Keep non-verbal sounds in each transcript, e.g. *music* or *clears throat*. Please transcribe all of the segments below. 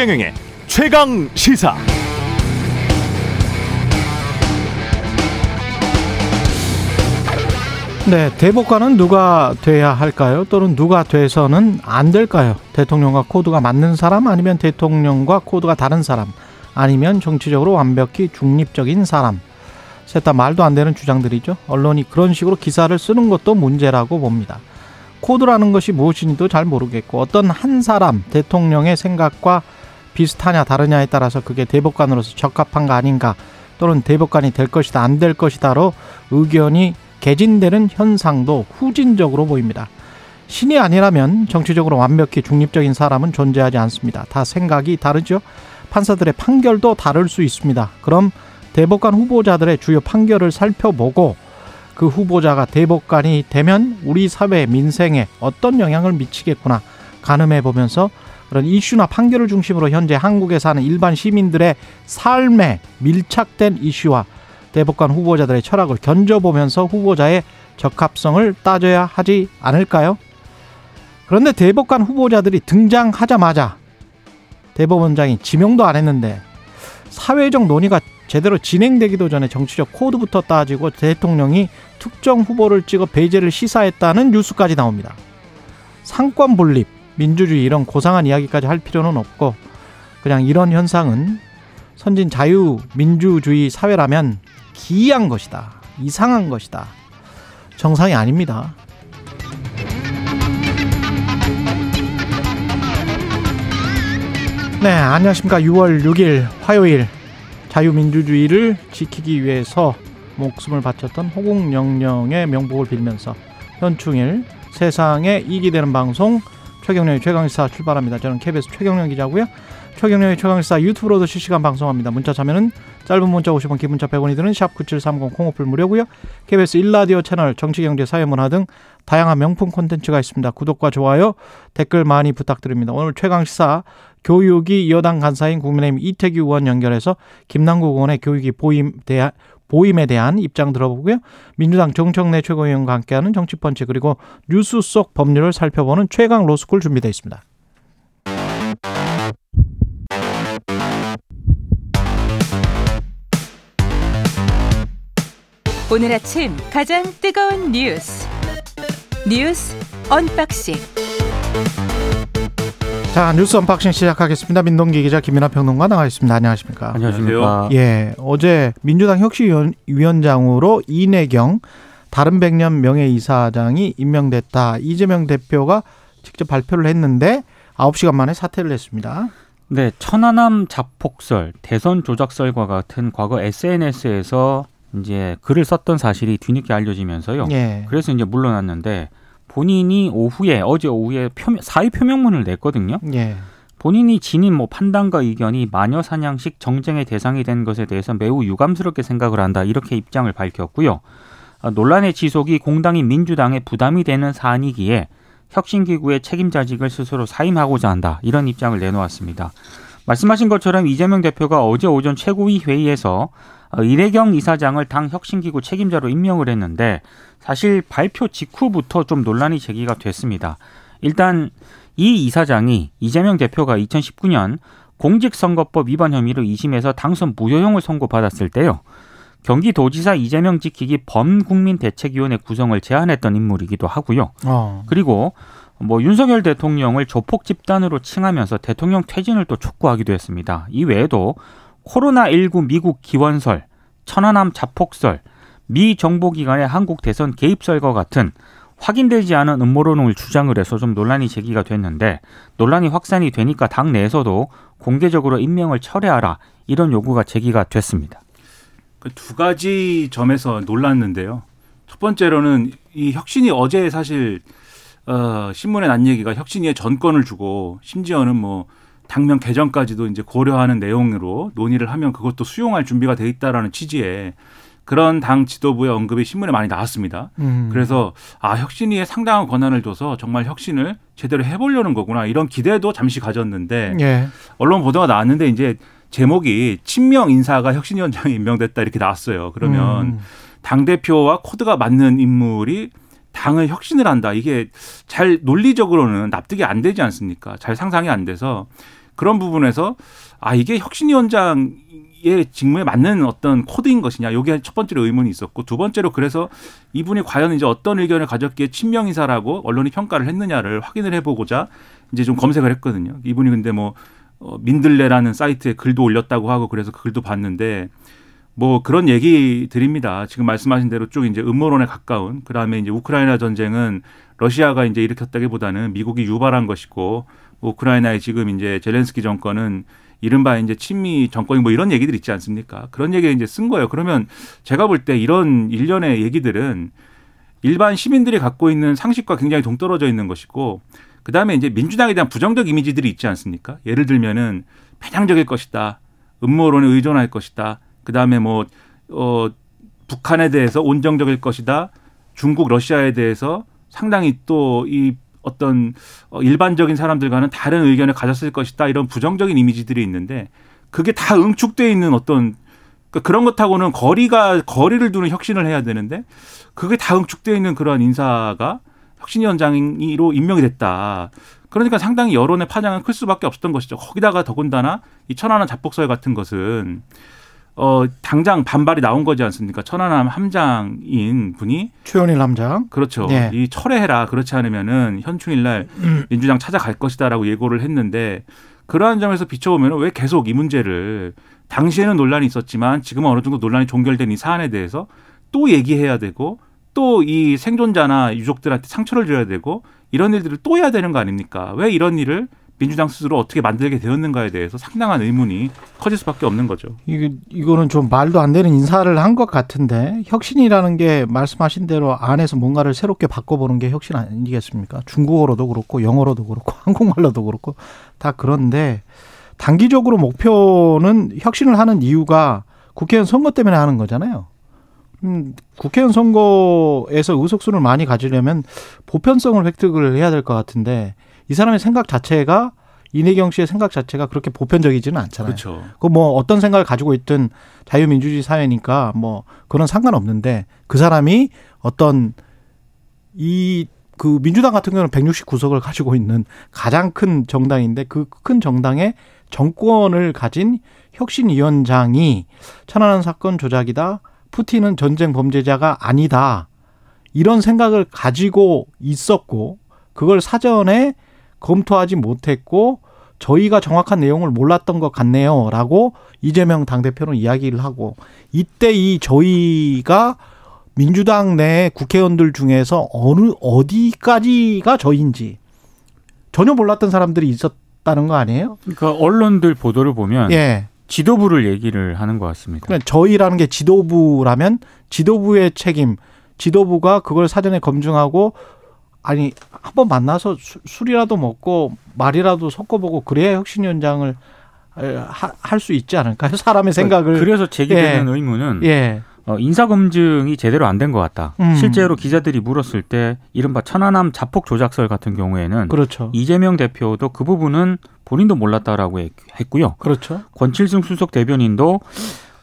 최경영의 최강 시사. 네, 대법관은 누가 돼야 할까요? 또는 누가 돼서는 안 될까요? 대통령과 코드가 맞는 사람 아니면 대통령과 코드가 다른 사람 아니면 정치적으로 완벽히 중립적인 사람. 셋 다 말도 안 되는 주장들이죠. 언론이 그런 식으로 기사를 쓰는 것도 문제라고 봅니다. 코드라는 것이 무엇인지도 잘 모르겠고 어떤 한 사람 대통령의 생각과 비슷하냐 다르냐에 따라서 그게 대법관으로서 적합한가 아닌가 또는 대법관이 될 것이다 안 될 것이다로 의견이 개진되는 현상도 후진적으로 보입니다. 신이 아니라면 정치적으로 완벽히 중립적인 사람은 존재하지 않습니다. 다 생각이 다르죠. 판사들의 판결도 다를 수 있습니다. 그럼 대법관 후보자들의 주요 판결을 살펴보고 그 후보자가 대법관이 되면 우리 사회 민생에 어떤 영향을 미치겠구나 가늠해 보면서 그런 이슈나 판결을 중심으로 현재 한국에 사는 일반 시민들의 삶에 밀착된 이슈와 대법관 후보자들의 철학을 견져보면서 후보자의 적합성을 따져야 하지 않을까요? 그런데 대법관 후보자들이 등장하자마자 대법원장이 지명도 안 했는데 사회적 논의가 제대로 진행되기도 전에 정치적 코드부터 따지고 대통령이 특정 후보를 찍어 배제를 시사했다는 뉴스까지 나옵니다. 삼권 분립, 민주주의 이런 고상한 이야기까지 할 필요는 없고 그냥 이런 현상은 선진 자유민주주의 사회라면 기이한 것이다. 이상한 것이다. 정상이 아닙니다. 네, 안녕하십니까. 6월 6일 화요일 자유민주주의를 지키기 위해서 목숨을 바쳤던 호국영령의 명복을 빌면서 현충일 세상에 이기 되는 방송 최경련의 최강시사 출발합니다. 저는 KBS 최경련 기자고요. 최경련의 최강시사 유튜브로도 실시간 방송합니다. 문자 참여는 짧은 문자 50원, 기본자 100원이 드는 샵 9730 콩오플 무료고요. KBS 1라디오 채널 정치 경제 사회 문화 등 다양한 명품 콘텐츠가 있습니다. 구독과 좋아요, 댓글 많이 부탁드립니다. 오늘 최강시사 교육이 여당 간사인 국민의힘 이태규 의원 연결해서 김남국 의원의 교육이 보임 대한 보임에 대한 입장 들어보고요. 민주당 정청래 최고위원과 함께하는 정치펀치 그리고 뉴스 속 법률을 살펴보는 최강 로스쿨 준비되어 있습니다. 오늘 아침 가장 뜨거운 뉴스 뉴스 언박싱 자 뉴스 언박싱 시작하겠습니다. 민동기 기자 김민아 평론가 나와 있습니다. 안녕하십니까? 안녕하십니까? 예, 어제 민주당 혁신위원장으로 이래경 다른 백년 명예 이사장이 임명됐다. 이재명 대표가 직접 발표를 했는데 9시간 만에 사퇴를 했습니다. 네, 천안함 자폭설, 대선 조작설과 같은 과거 SNS에서 이제 글을 썼던 사실이 뒤늦게 알려지면서요. 예. 그래서 이제 물러났는데 본인이 오후에 어제 오후에 표명, 사의 표명문을 냈거든요. 예. 본인이 지닌 뭐 판단과 의견이 마녀 사냥식 정쟁의 대상이 된 것에 대해서 매우 유감스럽게 생각을 한다 이렇게 입장을 밝혔고요. 아, 논란의 지속이 공당인 민주당에 부담이 되는 사안이기에 혁신기구의 책임자직을 스스로 사임하고자 한다 이런 입장을 내놓았습니다. 말씀하신 것처럼 이재명 대표가 어제 오전 최고위 회의에서 이래경 이사장을 당 혁신기구 책임자로 임명을 했는데 사실 발표 직후부터 좀 논란이 제기가 됐습니다. 일단 이 이사장이 이재명 대표가 2019년 공직선거법 위반 혐의로 2심에서 당선 무효형을 선고받았을 때요. 경기도지사 이재명 지키기 범국민대책위원회 구성을 제안했던 인물이기도 하고요. 어. 그리고 뭐 윤석열 대통령을 조폭 집단으로 칭하면서 대통령 퇴진을 또 촉구하기도 했습니다. 이 외에도 코로나19 미국 기원설, 천안함 자폭설, 미 정보기관의 한국 대선 개입설과 같은 확인되지 않은 음모론을 주장을 해서 좀 논란이 제기가 됐는데 논란이 확산이 되니까 당 내에서도 공개적으로 임명을 철회하라 이런 요구가 제기가 됐습니다. 그 두 가지 점에서 놀랐는데요. 첫 번째로는 이 혁신이 어제 사실 어, 신문에 난 얘기가 혁신위에 전권을 주고 심지어는 뭐 당면 개정까지도 이제 고려하는 내용으로 논의를 하면 그것도 수용할 준비가 돼 있다라는 취지의 그런 당 지도부의 언급이 신문에 많이 나왔습니다. 음. 그래서 아 혁신위에 상당한 권한을 줘서 정말 혁신을 제대로 해보려는 거구나 이런 기대도 잠시 가졌는데 예. 언론 보도가 나왔는데 이제 제목이 친명 인사가 혁신위원장에 임명됐다 이렇게 나왔어요. 그러면 음. 당 대표와 코드가 맞는 인물이 당을 혁신을 한다. 이게 잘 논리적으로는 납득이 안 되지 않습니까? 잘 상상이 안 돼서 그런 부분에서 아 이게 혁신위원장의 직무에 맞는 어떤 코드인 것이냐 요게 첫 번째로 의문이 있었고 두 번째로 그래서 이분이 과연 이제 어떤 의견을 가졌기에 친명 인사라고 언론이 평가를 했느냐를 확인을 해보고자 이제 좀 검색을 했거든요. 이분이 근데 뭐 어, 민들레라는 사이트에 글도 올렸다고 하고 그래서 그 글도 봤는데 뭐 그런 얘기 드립니다. 지금 말씀하신 대로 쭉 이제 음모론에 가까운 그다음에 이제 우크라이나 전쟁은 러시아가 이제 일으켰다기보다는 미국이 유발한 것이고 우크라이나에 지금 이제 젤렌스키 정권은 이른바 이제 친미 정권이 뭐 이런 얘기들 있지 않습니까? 그런 얘기 이제 쓴 거예요. 그러면 제가 볼 때 이런 일련의 얘기들은 일반 시민들이 갖고 있는 상식과 굉장히 동떨어져 있는 것이고 그다음에 이제 민주당에 대한 부정적 이미지들이 있지 않습니까? 예를 들면은 편향적일 것이다. 음모론에 의존할 것이다. 그다음에 뭐 어, 북한에 대해서 온정적일 것이다. 중국, 러시아에 대해서 상당히 또 이 어떤 어, 일반적인 사람들과는 다른 의견을 가졌을 것이다. 이런 부정적인 이미지들이 있는데 그게 다 응축돼 있는 어떤 그러니까 그런 것하고는 거리가 거리를 두는 혁신을 해야 되는데 그게 다 응축돼 있는 그러한 인사가 혁신위원장으로 임명이 됐다. 그러니까 상당히 여론의 파장은 클 수밖에 없었던 것이죠. 거기다가 더군다나 이 천안함 자폭설 같은 것은 어 당장 반발이 나온 거지 않습니까? 천안함 함장인 분이 최원일 함장. 그렇죠. 네. 이 철회해라. 그렇지 않으면은 현충일 날 음. 민주당 찾아갈 것이다라고 예고를 했는데 그러한 점에서 비춰보면 왜 계속 이 문제를 당시에는 논란이 있었지만 지금은 어느 정도 논란이 종결된 이 사안에 대해서 또 얘기해야 되고 또 이 생존자나 유족들한테 상처를 줘야 되고 이런 일들을 또 해야 되는 거 아닙니까? 왜 이런 일을 민주당 스스로 어떻게 만들게 되었는가에 대해서 상당한 의문이 커질 수밖에 없는 거죠. 이거 이거는 좀 말도 안 되는 인사를 한 것 같은데 혁신이라는 게 말씀하신 대로 안에서 뭔가를 새롭게 바꿔보는 게 혁신 아니겠습니까? 중국어로도 그렇고 영어로도 그렇고 *laughs* 한국말로도 그렇고 다 그런데 단기적으로 목표는 혁신을 하는 이유가 국회의원 선거 때문에 하는 거잖아요. 음, 국회의원 선거에서 의석수를 많이 가지려면 보편성을 획득을 해야 될 것 같은데 이 사람의 생각 자체가 이내경 씨의 생각 자체가 그렇게 보편적이지는 않잖아요. 그렇죠. 그뭐 어떤 생각을 가지고 있든 자유민주주의 사회니까 뭐 그런 상관없는데 그 사람이 어떤 이 그 민주당 같은 경우는 169석을 가지고 있는 가장 큰 정당인데 그 큰 정당의 정권을 가진 혁신위원장이 천안함 사건 조작이다. 푸틴은 전쟁 범죄자가 아니다. 이런 생각을 가지고 있었고 그걸 사전에 검토하지 못했고 저희가 정확한 내용을 몰랐던 것 같네요라고 이재명 당대표는 이야기를 하고 이때 이 저희가 민주당 내 국회의원들 중에서 어느 어디까지가 저인지 전혀 몰랐던 사람들이 있었다는 거 아니에요? 그러니까 언론들 보도를 보면 예. 지도부를 얘기를 하는 것 같습니다. 그러니까 저희라는 게 지도부라면 지도부의 책임, 지도부가 그걸 사전에 검증하고 아니 한번 만나서 수- 술이라도 먹고 말이라도 섞어보고 그래야 혁신위원장을 할 수 있지 않을까요? *laughs* 사람의 생각을 그래서 제기되는 예. 의문은 예, 어, 인사 검증이 제대로 안 된 것 같다. 음. 실제로 기자들이 물었을 때 이른바 천안함 자폭 조작설 같은 경우에는 그렇죠, 이재명 대표도 그 부분은 본인도 몰랐다라고 했- 했고요. 그렇죠. 권칠승 수석 대변인도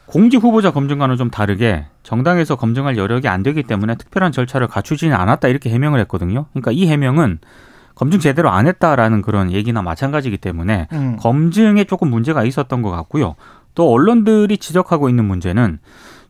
공직 후보자 검증과는 좀 다르게 정당에서 검증할 여력이 안 되기 때문에 특별한 절차를 갖추지는 않았다 이렇게 해명을 했거든요. 그러니까 이 해명은 검증 제대로 안 했다라는 그런 얘기나 마찬가지이기 때문에 음. 검증에 조금 문제가 있었던 것 같고요. 또 언론들이 지적하고 있는 문제는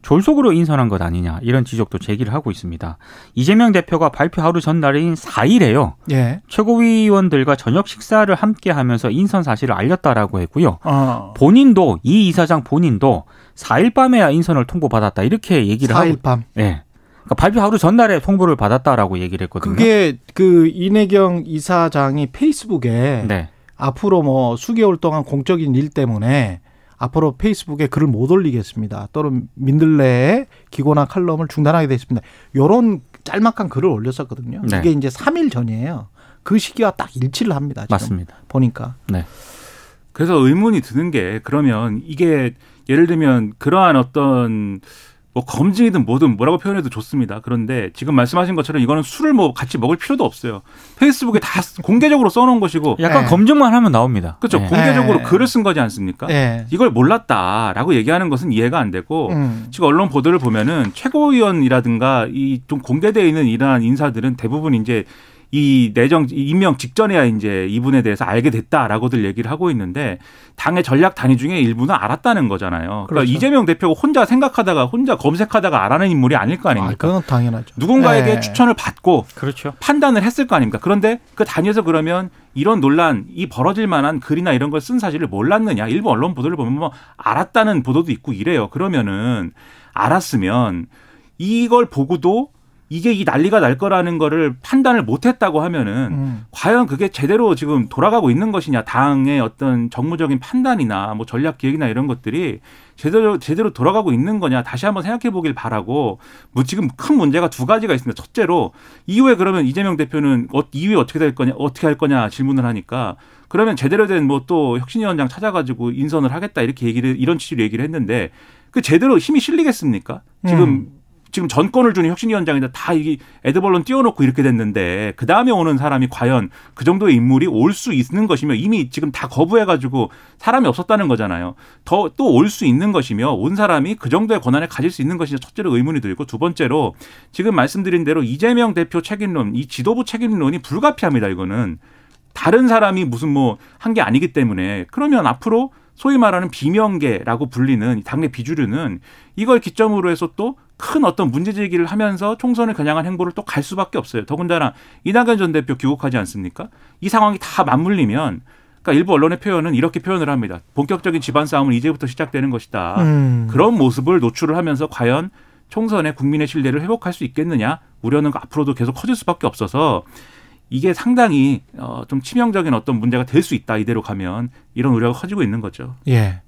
졸속으로 인선한 것 아니냐 이런 지적도 제기를 하고 있습니다. 이재명 대표가 발표 하루 전날인 4일에요. 예, 최고위원들과 저녁 식사를 함께 하면서 인선 사실을 알렸다라고 했고요. 어, 본인도 이 이사장 본인도 4일 밤에야 인선을 통보받았다 이렇게 얘기를 하고 4일 밤. 예. 그러니까 발표 하루 전날에 통보를 받았다라고 얘기를 했거든요. 그게 그 이내경 이사장이 페이스북에 네. 앞으로 뭐 수개월 동안 공적인 일 때문에 앞으로 페이스북에 글을 못 올리겠습니다. 또는 민들레의 기고나 칼럼을 중단하게 됐습니다. 요런 짤막한 글을 올렸었거든요. 네. 이게 이제 3일 전이에요. 그 시기와 딱 일치를 합니다. 지금 맞습니다. 보니까. 그래서 의문이 드는 게 그러면 이게 예를 들면 그러한 어떤 뭐 검증이든 뭐든 뭐라고 표현해도 좋습니다. 그런데 지금 말씀하신 것처럼 이거는 술을 뭐 같이 먹을 필요도 없어요. 페이스북에 다 공개적으로 써놓은 것이고 약간 네. 검증만 하면 나옵니다. 그렇죠. 예. 공개적으로 네. 글을 쓴 거지 않습니까? 예. 이걸 몰랐다라고 얘기하는 것은 이해가 안 되고 음. 지금 언론 보도를 보면은 최고위원이라든가 이 좀 공개되어 있는 이러한 인사들은 대부분 이제 이 내정 임명 직전에야 이제 이분에 대해서 알게 됐다라고들 얘기를 하고 있는데 당의 전략 단위 중에 일부는 알았다는 거잖아요. 그러니까 그렇죠. 이재명 대표가 혼자 생각하다가 혼자 검색하다가 알아낸 인물이 아닐 거 아, 아닙니까? 그건 당연하죠. 누군가에게 네. 추천을 받고 그렇죠. 판단을 했을 거 아닙니까? 그런데 그 단위에서 그러면 이런 논란, 이 벌어질 만한 글이나 이런 걸 쓴 사실을 몰랐느냐? 일부 언론 보도를 보면 뭐 알았다는 보도도 있고 이래요. 그러면은 알았으면 이걸 보고도 이게 이 난리가 날 거라는 거를 판단을 못 했다고 하면은 음. 과연 그게 제대로 지금 돌아가고 있는 것이냐 당의 어떤 정무적인 판단이나 뭐 전략 기획이나 이런 것들이 제대로 제대로 돌아가고 있는 거냐 다시 한번 생각해 보길 바라고 뭐 지금 큰 문제가 두 가지가 있습니다. 첫째로 이후에 그러면 이재명 대표는 어, 이후에 어떻게 될 거냐 어떻게 할 거냐 질문을 하니까 그러면 제대로 된 뭐 또 혁신위원장 찾아가지고 인선을 하겠다 이렇게 얘기를 이런 취지로 얘기를 했는데 그 제대로 힘이 실리겠습니까? 지금 음. 지금 전권을 주는 혁신위원장인데 다 이게 에드벌론 띄워놓고 이렇게 됐는데 그 다음에 오는 사람이 과연 그 정도의 인물이 올 수 있는 것이며 이미 지금 다 거부해가지고 사람이 없었다는 거잖아요. 더 또 올 수 있는 것이며 온 사람이 그 정도의 권한을 가질 수 있는 것이냐 첫째로 의문이 들고 두 번째로 지금 말씀드린 대로 이재명 대표 책임론, 이 지도부 책임론이 불가피합니다. 이거는 다른 사람이 무슨 뭐 한 게 아니기 때문에 그러면 앞으로 소위 말하는 비명계라고 불리는 당내 비주류는 이걸 기점으로 해서 또 큰 어떤 문제 제기를 하면서 총선을 겨냥한 행보를 또 갈 수밖에 없어요. 더군다나 이낙연 전 대표 귀국하지 않습니까? 이 상황이 다 맞물리면 그러니까 일부 언론의 표현은 이렇게 표현을 합니다. 본격적인 집안 싸움은 이제부터 시작되는 것이다. 음. 그런 모습을 노출을 하면서 과연 총선에 국민의 신뢰를 회복할 수 있겠느냐 우려는 앞으로도 계속 커질 수밖에 없어서 이게 상당히 어, 좀 치명적인 어떤 문제가 될 수 있다 이대로 가면 이런 우려가 커지고 있는 거죠. 예.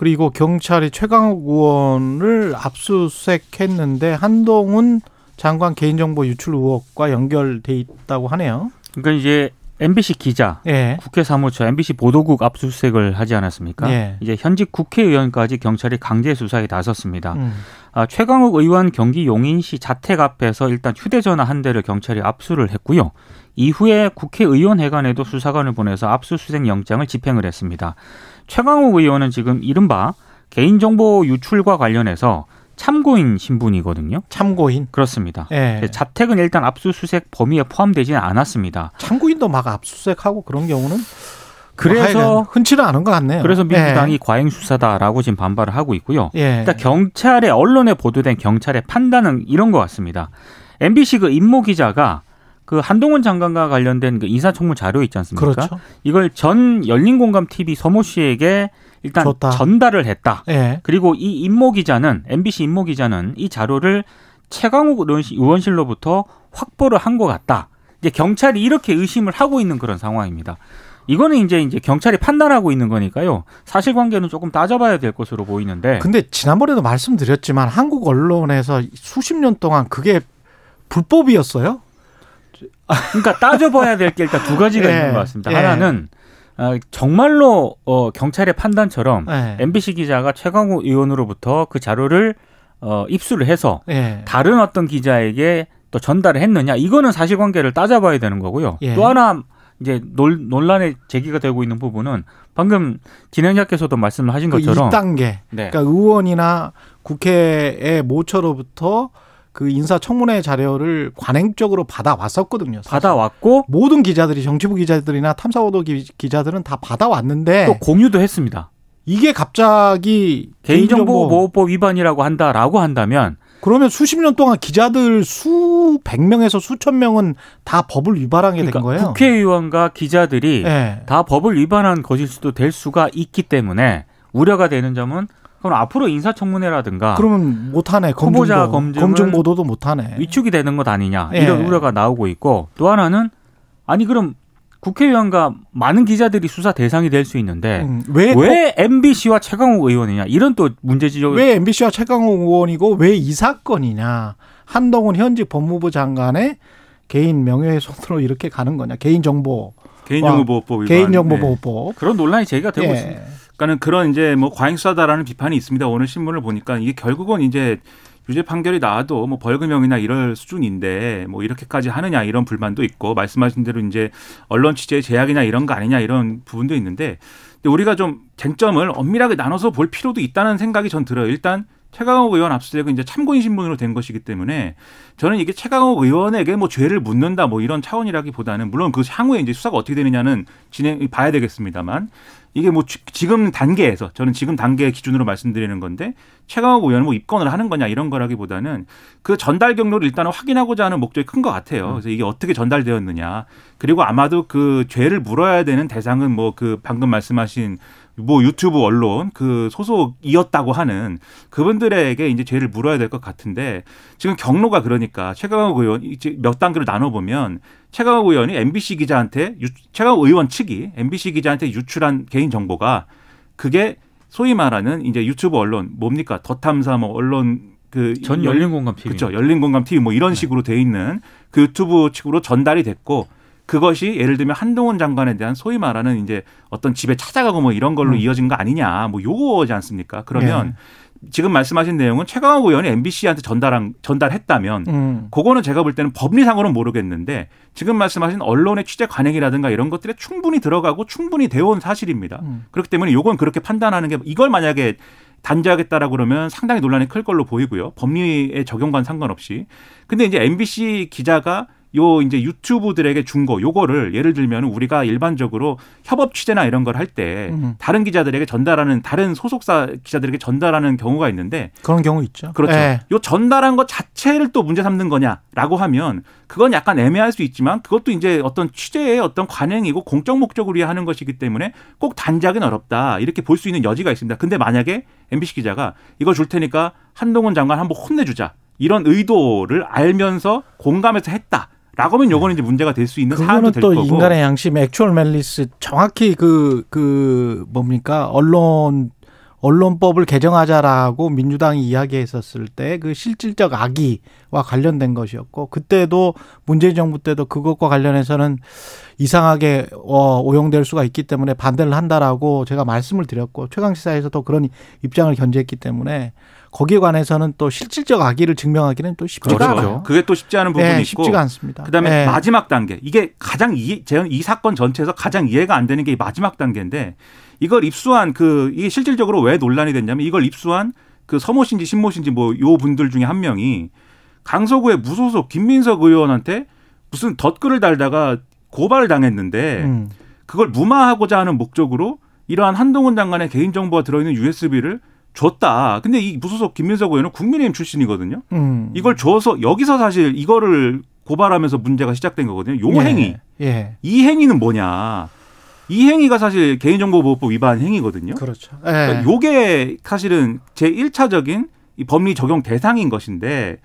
그리고 경찰이 최강욱 의원을 압수수색했는데 한동훈 장관 개인정보 유출 의혹과 연결돼 있다고 하네요. 그러니까 이제 MBC 기자 예. 국회 사무처 MBC 보도국 압수수색을 하지 않았습니까? 예. 이제 현직 국회의원까지 경찰이 강제 수사에 나섰습니다. 음. 아, 최강욱 의원 경기 용인시 자택 앞에서 일단 휴대전화 한 대를 경찰이 압수를 했고요. 이후에 국회의원회관에도 수사관을 보내서 압수수색 영장을 집행을 했습니다. 최강욱 의원은 지금 이른바 개인정보 유출과 관련해서 참고인 신분이거든요. 참고인. 그렇습니다. 예. 자택은 일단 압수수색 범위에 포함되지는 않았습니다. 참고인도 막 압수수색하고 그런 경우는 그래서 하여간 흔치는 않은 것 같네요. 그래서 민주당이 예. 과잉 수사다라고 지금 반발을 하고 있고요. 예. 일단 경찰의 언론에 보도된 경찰의 판단은 이런 것 같습니다. MBC 그 임모 기자가 그 한동훈 장관과 관련된 그 인사청문 자료 있지 않습니까? 그렇죠. 이걸 전 열린공감 TV 서모 씨에게 일단 줬다. 전달을 했다. 예. 그리고 이 임모 기자는 MBC 임모 기자는 이 자료를 최강욱 의원실- 의원실로부터 확보를 한 것 같다. 이제 경찰이 이렇게 의심을 하고 있는 그런 상황입니다. 이거는 이제 이제 경찰이 판단하고 있는 거니까요. 사실관계는 조금 따져봐야 될 것으로 보이는데. 근데 지난번에도 말씀드렸지만 한국 언론에서 수십 년 동안 그게 불법이었어요. 그러니까 따져봐야 될 게 일단 두 가지가 예, 있는 것 같습니다. 예. 하나는 어, 정말로 어, 경찰의 판단처럼 예. MBC 기자가 최강욱 의원으로부터 그 자료를 어, 입수를 해서 예. 다른 어떤 기자에게 또 전달을 했느냐 이거는 사실관계를 따져봐야 되는 거고요. 예. 또 하나 이제 논, 논란의 제기가 되고 있는 부분은 방금 진행자께서도 말씀을 하신 그 것처럼 2단계. 네. 그러니까 의원이나 국회의 모처로부터 그 인사청문회 자료를 관행적으로 받아왔었거든요. 사실. 받아왔고 모든 기자들이 정치부 기자들이나 탐사보도 기, 기자들은 다 받아왔는데 또 공유도 했습니다. 이게 갑자기 개인정보보호법 위반이라고 한다라고 한다면 그러면 수십 년 동안 기자들 수백 명에서 수천 명은 다 법을 위반하게 그러니까 된 거예요. 국회의원과 기자들이 예. 다 법을 위반한 것일 수도 될 수가 있기 때문에 우려가 되는 점은 그럼 앞으로 인사청문회라든가 그러면 못하네. 후보자 검증도. 검증은 검증 보도도 못하네. 위축이 되는 것 아니냐 예. 이런 우려가 나오고 있고 또 하나는 아니 그럼 국회의원과 많은 기자들이 수사 대상이 될 수 있는데 음, 왜, 왜 MBC와 최강욱 의원이냐 이런 또 문제 지적 왜 MBC와 최강욱 의원이고 왜 이 사건이냐? 한동훈 현직 법무부 장관의 개인 명예훼손으로 이렇게 가는 거냐? 개인 정보, 개인정보보호법 위반. 네. 개인정보보호법. 그런 논란이 제기가 되고 예. 있습니다. 그러니까는 그런 이제 뭐 과잉수사다라는 비판이 있습니다. 오늘 신문을 보니까 이게 결국은 이제 유죄 판결이 나와도 뭐 벌금형이나 이럴 수준인데 뭐 이렇게까지 하느냐 이런 불만도 있고 말씀하신 대로 이제 언론 취재의 제약이나 이런 거 아니냐 이런 부분도 있는데 우리가 좀 쟁점을 엄밀하게 나눠서 볼 필요도 있다는 생각이 전 들어요. 일단 최강욱 의원 압수수색은 이제 참고인 신분으로 된 것이기 때문에 저는 이게 최강욱 의원에게 뭐 죄를 묻는다 뭐 이런 차원이라기보다는 물론 그 향후에 이제 수사가 어떻게 되느냐는 진행 봐야 되겠습니다만 이게 뭐 지금 단계에서 저는 지금 단계 기준으로 말씀드리는 건데 최강욱 의원은 뭐 입건을 하는 거냐 이런 거라기보다는 그 전달 경로를 일단은 확인하고자 하는 목적이 큰 것 같아요. 그래서 이게 어떻게 전달되었느냐 그리고 아마도 그 죄를 물어야 되는 대상은 뭐 그 방금 말씀하신 뭐 유튜브 언론 그 소속이었다고 하는 그분들에게 이제 죄를 물어야 될 것 같은데 지금 경로가 그러니까 최강욱 의원 이제 몇 단계를 나눠 보면 최강욱 의원이 MBC 기자한테 유, 최강욱 의원 측이 MBC 기자한테 유출한 개인 정보가 그게 소위 말하는 이제 유튜브 언론 뭡니까? 더 탐사 뭐 언론 그전 열린 공감 TV 그렇죠 열린 공감 TV 뭐 이런 식으로 돼 있는 그 유튜브 측으로 전달이 됐고 그것이 예를 들면 한동훈 장관에 대한 소위 말하는 이제 어떤 집에 찾아가고 뭐 이런 걸로 음. 이어진 거 아니냐 뭐 요거지 않습니까? 그러면 네. 지금 말씀하신 내용은 최강욱 의원이 MBC한테 전달한 전달했다면 음. 그거는 제가 볼 때는 법리상으로는 모르겠는데 지금 말씀하신 언론의 취재 관행이라든가 이런 것들에 충분히 들어가고 충분히 되어 온 사실입니다. 음. 그렇기 때문에 요건 그렇게 판단하는 게 이걸 만약에 단죄하겠다라 그러면 상당히 논란이 클 걸로 보이고요. 법리의 적용과는 상관없이. 근데 이제 MBC 기자가 요 이제 유튜브들에게 준 거 요거를 예를 들면 우리가 일반적으로 협업 취재나 이런 걸 할때 음. 다른 기자들에게 전달하는 다른 소속사 기자들에게 전달하는 경우가 있는데 그런 경우 있죠. 그렇죠. 네. 요 전달한 것 자체를 또 문제 삼는 거냐라고 하면 그건 약간 애매할 수 있지만 그것도 이제 어떤 취재의 어떤 관행이고 공적 목적을 위해 하는 것이기 때문에 꼭 단작은 어렵다 이렇게 볼 수 있는 여지가 있습니다. 근데 만약에 MBC 기자가 이거 줄 테니까 한동훈 장관 한번 혼내주자 이런 의도를 알면서 공감해서 했다. 라고 하면 요거는 이제 문제가 될 수 있는 사안도 될 또 거고. 인간의 양심, 액츄얼 멜리스 정확히 그, 그 뭡니까 언론 언론법을 개정하자라고 민주당이 이야기했었을 때 그 실질적 악의와 관련된 것이었고 그때도 문재인 정부 때도 그것과 관련해서는 이상하게 어, 오용될 수가 있기 때문에 반대를 한다라고 제가 말씀을 드렸고 최강 시사에서도 그런 입장을 견제했기 때문에 거기에 관해서는 또 실질적 악의를 증명하기는 또 쉽지가 그렇죠. 않아요. 그게 또 쉽지 않은 부분이 네, 있고 쉽지가 않습니다. 그다음에 네. 마지막 단계 이게 가장 제가 이 사건 전체에서 가장 이해가 안 되는 게 마지막 단계인데 이걸 입수한 그 이게 실질적으로 왜 논란이 됐냐면 이걸 입수한 그 서모신지 신모신지 뭐 요 분들 중에 한 명이 강서구의 무소속 김민석 의원한테 무슨 덧글을 달다가 고발을 당했는데 음. 그걸 무마하고자 하는 목적으로 이러한 한동훈 장관의 개인정보가 들어있는 USB를 줬다. 근데 이 무소속 김민석 의원은 국민의힘 출신이거든요. 음. 이걸 줘서 여기서 사실 이거를 고발하면서 문제가 시작된 거거든요. 요 예. 행위. 예. 이 행위는 뭐냐. 이 행위가 사실 개인정보보호법 위반 행위거든요. 그렇죠. 예. 그러니까 요게 사실은 제 1차적인 이 법리 적용 대상인 것인데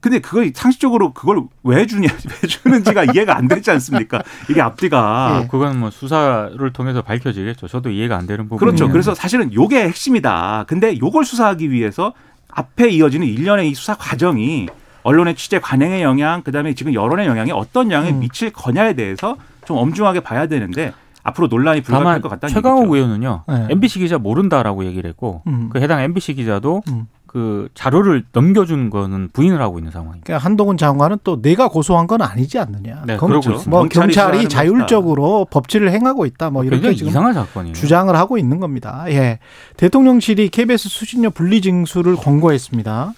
근데 그걸 상식적으로 그걸 왜 주냐, *laughs* 왜 주는지가 이해가 안 되지 않습니까? 이게 앞뒤가. 네. 그건 뭐 수사를 통해서 밝혀지겠죠. 저도 이해가 안 되는 부분. 그렇죠. 그래서 사실은 요게 핵심이다. 근데 요걸 수사하기 위해서 앞에 이어지는 일련의 이 수사 과정이 언론의 취재 관행의 영향, 그다음에 지금 여론의 영향이 어떤 영향을 음. 미칠 거냐에 대해서 좀 엄중하게 봐야 되는데 앞으로 논란이 불가피할 것 같다는 최강욱 의원은요. 네. MBC 기자 모른다라고 얘기를 했고 음. 그 해당 MBC 기자도 음. 그 자료를 넘겨준 거는 부인을 하고 있는 상황입니다. 그러니까 한동훈 장관은 또 내가 고소한 건 아니지 않느냐. 네, 그렇죠. 뭐 경찰이 자율적으로 법치를 행하고 있다. 뭐 이렇게 지금 이상한 사건이에요. 주장을 하고 있는 겁니다. 예, 대통령실이 KBS 수신료 분리 징수를 권고했습니다.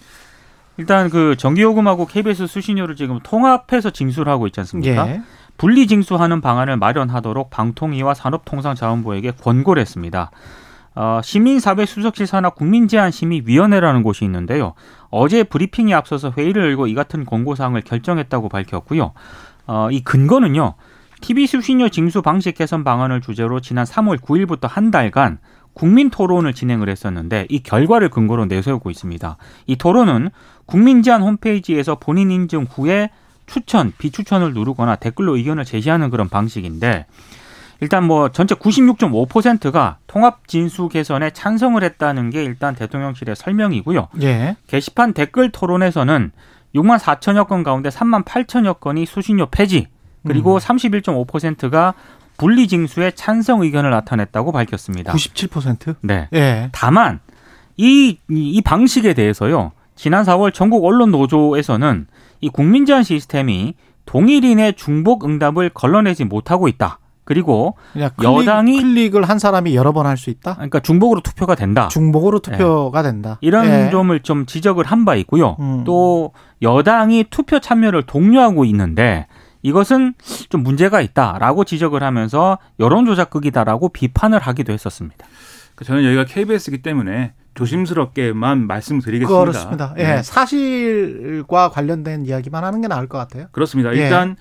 일단 그 전기요금하고 KBS 수신료를 지금 통합해서 징수를 하고 있지 않습니까? 예. 분리 징수하는 방안을 마련하도록 방통위와 산업통상자원부에게 권고를 했습니다. 어, 시민사회수석실 산하 국민제한심의위원회라는 곳이 있는데요. 어제 브리핑이 앞서서 회의를 열고 이 같은 권고사항을 결정했다고 밝혔고요. 어, 이 근거는요. TV 수신료 징수 방식 개선 방안을 주제로 지난 3월 9일부터 한 달간 국민 토론을 진행을 했었는데 이 결과를 근거로 내세우고 있습니다. 이 토론은 국민제한 홈페이지에서 본인 인증 후에 추천, 비추천을 누르거나 댓글로 의견을 제시하는 그런 방식인데 일단 뭐 전체 96.5%가 통합 진수 개선에 찬성을 했다는 게 일단 대통령실의 설명이고요. 예. 게시판 댓글 토론에서는 6만 4천여 건 가운데 3만 8천여 건이 수신료 폐지 그리고 음. 31.5%가 분리 징수에 찬성 의견을 나타냈다고 밝혔습니다. 97%? 네. 예. 다만 이, 이 방식에 대해서요. 지난 4월 전국 언론 노조에서는 이 국민 제한 시스템이 동일인의 중복 응답을 걸러내지 못하고 있다. 그리고 그냥 클릭, 여당이- 클릭을 한 사람이 여러 번 할 수 있다. 그러니까 중복으로 투표가 된다. 중복으로 투표가 된다. 이런 예. 점을 좀 지적을 한 바 있고요. 음. 또 여당이 투표 참여를 독려하고 있는데 이것은 좀 문제가 있다라고 지적을 하면서 여론 조작극이다라고 비판을 하기도 했었습니다. 그 저는 여기가 KBS이기 때문에 조심스럽게만 말씀드리겠습니다. 그렇습니다. 예, 네. 사실과 관련된 이야기만 하는 게 나을 것 같아요. 그렇습니다. 예. 일단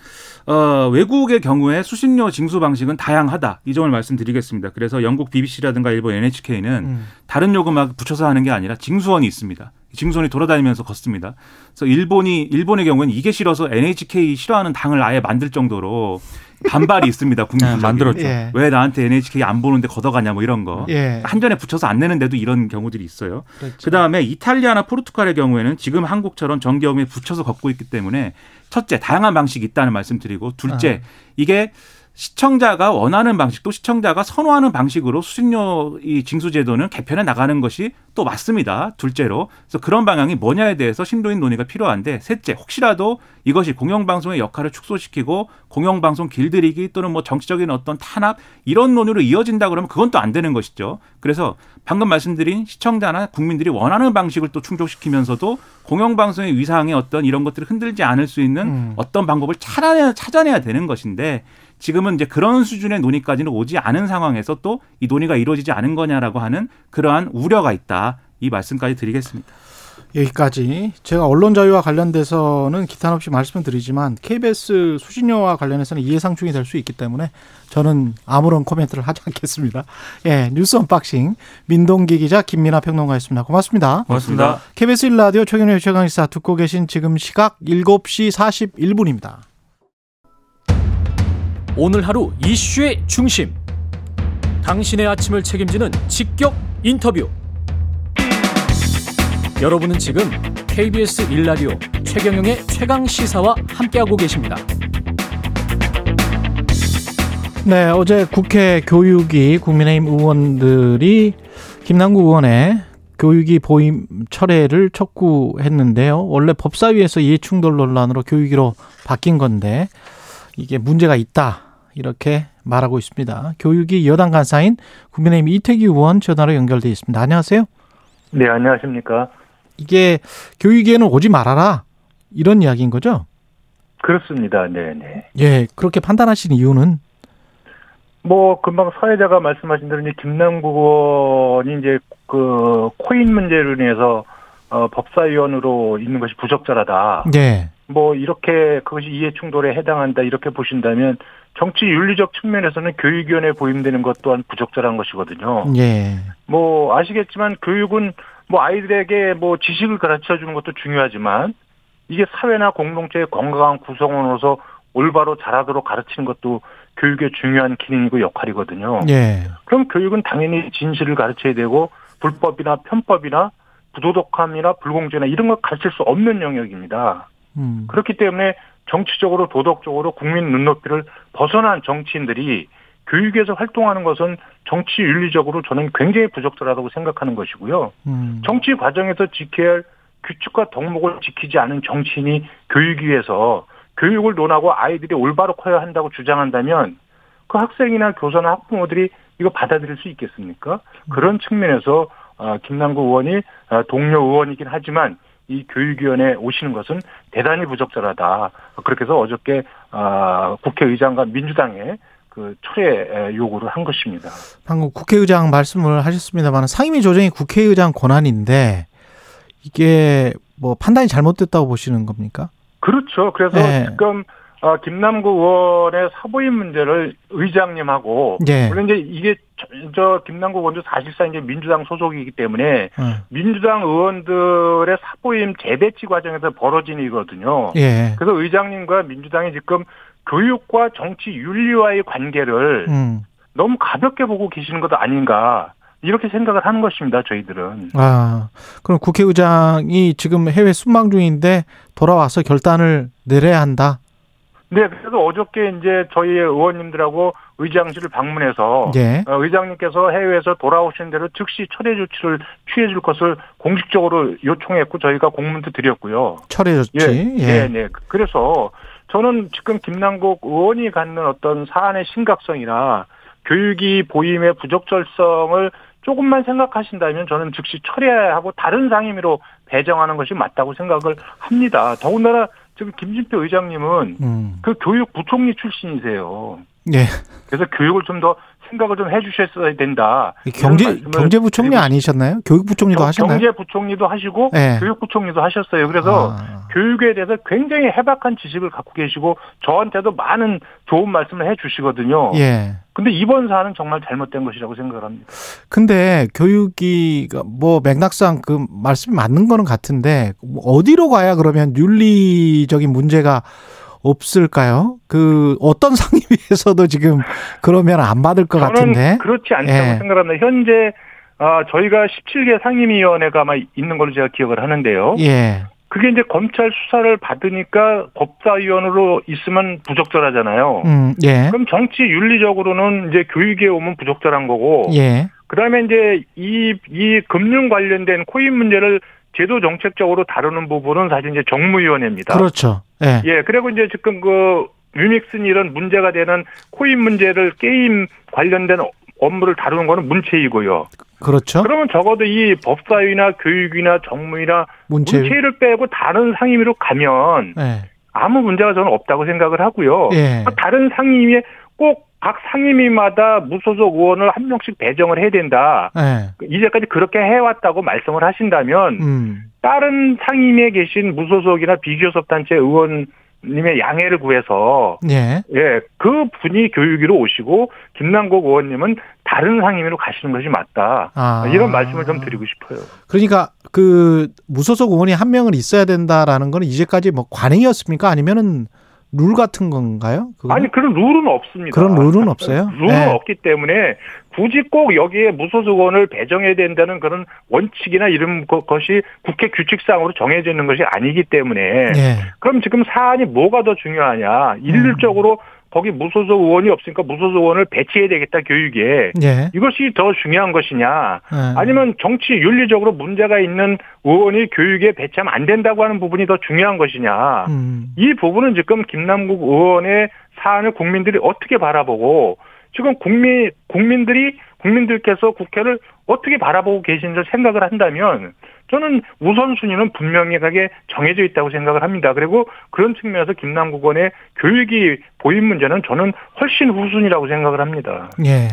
어, 외국의 경우에 수신료 징수 방식은 다양하다 이 점을 말씀드리겠습니다. 그래서 영국 BBC라든가 일본 NHK는 음. 다른 요금막 붙여서 하는 게 아니라 징수원이 있습니다. 징수원이 돌아다니면서 걷습니다. 그래서 일본이 일본의 경우에는 이게 싫어서 NHK 싫어하는 당을 아예 만들 정도로 반발이 있습니다. *laughs* 국민적인. 네, 만들었죠. 예. 왜 나한테 NHK 안 보는데 걷어가냐 뭐 이런 거. 예. 한전에 붙여서 안 내는데도 이런 경우들이 있어요. 그렇죠. 그 다음에 이탈리아나 포르투갈의 경우에는 지금 한국처럼 전기요금에 붙여서 걷고 있기 때문에 첫째 다양한 방식이 있다는 말씀드리고 둘째 아. 이게 시청자가 원하는 방식 또 시청자가 선호하는 방식으로 수신료 이 징수 제도는 개편해 나가는 것이 또 맞습니다. 둘째로 그래서 그런 방향이 뭐냐에 대해서 심도인 논의가 필요한데 셋째 혹시라도 이것이 공영방송의 역할을 축소시키고 공영방송 길들이기 또는 뭐 정치적인 어떤 탄압 이런 논의로 이어진다 그러면 그건 또 안 되는 것이죠. 그래서 방금 말씀드린 시청자나 국민들이 원하는 방식을 또 충족시키면서도 공영방송의 위상의 어떤 이런 것들을 흔들지 않을 수 있는 음. 어떤 방법을 찾아내야, 찾아내야 되는 것인데 지금은 이제 그런 수준의 논의까지는 오지 않은 상황에서 또 이 논의가 이루어지지 않은 거냐라고 하는 그러한 우려가 있다. 이 말씀까지 드리겠습니다. 여기까지 제가 언론 자유와 관련돼서는 기탄 없이 말씀을 드리지만 KBS 수신료와 관련해서는 이해상충이 될 수 있기 때문에 저는 아무런 코멘트를 하지 않겠습니다. 예, 뉴스 언박싱 민동기 기자 김민아 평론가였습니다. 고맙습니다. 고맙습니다. KBS 1라디오 최경영 최강시사 듣고 계신 지금 시각 7시 41분입니다. 오늘 하루 이슈의 중심. 당신의 아침을 책임지는 직격 인터뷰. 여러분은 지금 KBS 1라디오 최경영의 최강 시사와 함께하고 계십니다. 네, 어제 국회 교육위 국민의힘 의원들이 김남구 의원의 교육위 보임 철회를 촉구했는데요. 원래 법사위에서 이해충돌 논란으로 교육위로 바뀐 건데 이게 문제가 있다. 이렇게 말하고 있습니다. 교육위 여당 간사인 국민의힘 이태기 의원 전화로 연결돼 있습니다. 안녕하세요. 네, 안녕하십니까. 이게 교육위에는 오지 말아라. 이런 이야기인 거죠? 그렇습니다. 네, 네. 예, 그렇게 판단하신 이유는 뭐 금방 사회자가 말씀하신 대로 이제 김남국 의원이 이제 그 코인 문제로 인해서 어, 법사위원으로 있는 것이 부적절하다. 예. 뭐 이렇게 그것이 이해 충돌에 해당한다 이렇게 보신다면 정치 윤리적 측면에서는 교육위원회 보임되는 것 또한 부적절한 것이거든요. 예. 뭐 아시겠지만 교육은 뭐 아이들에게 뭐 지식을 가르쳐 주는 것도 중요하지만 이게 사회나 공동체의 건강한 구성원으로서 올바로 자라도록 가르치는 것도 교육의 중요한 기능이고 역할이거든요. 예. 그럼 교육은 당연히 진실을 가르쳐야 되고 불법이나 편법이나 부도덕함이나 불공정이나 이런 걸 가르칠 수 없는 영역입니다. 음. 그렇기 때문에 정치적으로 도덕적으로 국민 눈높이를 벗어난 정치인들이 교육에서 활동하는 것은 정치 윤리적으로 저는 굉장히 부적절하다고 생각하는 것이고요. 음. 정치 과정에서 지켜야 할 규칙과 덕목을 지키지 않은 정치인이 교육위에서 교육을 논하고 아이들이 올바로 커야 한다고 주장한다면 그 학생이나 교사나 학부모들이 이거 받아들일 수 있겠습니까? 그런 측면에서 어, 김남구 의원이 어, 동료 의원이긴 하지만 이 교육위원회에 오시는 것은 대단히 부적절하다. 그렇게 해서 어저께 어, 국회의장과 민주당에 그 철회 요구를 한 것입니다. 방금 국회의장 말씀을 하셨습니다만 상임위 조정이 국회의장 권한인데 이게 뭐 판단이 잘못됐다고 보시는 겁니까? 그렇죠. 그래서 네. 지금 어, 김남구 의원의 사보임 문제를 의장님하고 예. 물론 이제 이게 저, 저 김남구 의원도 사실상 이제 민주당 소속이기 때문에 어. 민주당 의원들의 사보임 재배치 과정에서 벌어진 일이거든요. 예. 그래서 의장님과 민주당이 지금 교육과 정치 윤리와의 관계를 음. 너무 가볍게 보고 계시는 것 아닌가 이렇게 생각을 하는 것입니다. 저희들은. 아, 그럼 국회의장이 지금 해외 순방 중인데 돌아와서 결단을 내려야 한다. 네, 그래서 어저께 이제 저희 의원님들하고 의장실을 방문해서 예. 어, 의장님께서 해외에서 돌아오신 대로 즉시 철회 조치를 취해 줄 것을 공식적으로 요청했고 저희가 공문도 드렸고요. 철회졌지. 예, 네, 네. 그래서 저는 지금 김남국 의원이 갖는 어떤 사안의 심각성이나 교육이 보임의 부적절성을 조금만 생각하신다면 저는 즉시 철회하고 다른 상임위로 배정하는 것이 맞다고 생각을 합니다. 더군다나 지금 김진표 의장님은 음. 그 교육부총리 출신이세요. 예. 그래서 교육을 좀 더 생각을 좀 해주셨어야 된다. 경제 경제부총리 아니셨나요? 교육부총리도 경- 하셨나요? 경제부총리도 하시고 네. 교육부총리도 하셨어요. 그래서 아. 교육에 대해서 굉장히 해박한 지식을 갖고 계시고 저한테도 많은 좋은 말씀을 해주시거든요. 예. 근데 이번 사안은 정말 잘못된 것이라고 생각을 합니다. 근데 교육이 뭐 맥락상 그 말씀이 맞는 거는 같은데 뭐 어디로 가야 그러면 윤리적인 문제가 없을까요? 그 어떤 *laughs* 상임위에서도 지금 그러면 안 받을 것 같은데. 그렇지 않다고 예. 생각합니다. 현재 아, 저희가 17개 상임위원회가 아마 있는 걸로 제가 기억을 하는데요. 예. 그게 이제 검찰 수사를 받으니까 법사위원으로 있으면 부적절하잖아요. 음, 예. 그럼 정치 윤리적으로는 이제 교육에 오면 부적절한 거고, 예. 그다음에 이제 이, 이 금융 관련된 코인 문제를 제도 정책적으로 다루는 부분은 사실 이제 정무위원회입니다. 그렇죠. 예. 예, 그리고 이제 지금 그 유믹슨 이런 문제가 되는 코인 문제를 게임 관련된 업무를 다루는 거는 문체이고요. 그렇죠. 그러면 적어도 이 법사위나 교육이나 정무위나 문체. 문체를 빼고 다른 상임위로 가면 예. 아무 문제가 저는 없다고 생각을 하고요. 예. 다른 상임위에 꼭 각 상임위마다 무소속 의원을 한 명씩 배정을 해야 된다. 예. 이제까지 그렇게 해왔다고 말씀을 하신다면 음. 다른 상임위에 계신 무소속이나 비교섭 단체 의원 님의 양해를 구해서 예. 예, 그 분이 교육위로 오시고 김남국 의원님은 다른 상임위로 가시는 것이 맞다. 아. 이런 말씀을 좀 드리고 싶어요. 그러니까 그 무소속 의원이 한 명은 있어야 된다라는 거는 이제까지 뭐 관행이었습니까? 아니면은 룰 같은 건가요? 그거는? 아니 그런 룰은 없습니다. 그런 룰은 없어요? *laughs* 룰은 네. 없기 때문에 굳이 꼭 여기에 무소속 의원을 배정해야 된다는 그런 원칙이나 이런 거- 것이 국회 규칙상으로 정해져 있는 것이 아니기 때문에 예. 그럼 지금 사안이 뭐가 더 중요하냐? 음. 일률적으로 거기 무소속 의원이 없으니까 무소속 의원을 배치해야 되겠다 교육에 예. 이것이 더 중요한 것이냐? 예. 아니면 정치 윤리적으로 문제가 있는 의원이 교육에 배치하면 안 된다고 하는 부분이 더 중요한 것이냐? 음. 이 부분은 지금 김남국 의원의 사안을 국민들이 어떻게 바라보고 지금 국민 국민들이 국민들께서 국회를 어떻게 바라보고 계신지 생각을 한다면 저는 우선순위는 분명하게 정해져 있다고 생각을 합니다. 그리고 그런 측면에서 김남국 의원의 교육이 보인 문제는 저는 훨씬 후순이라고 생각을 합니다. 예.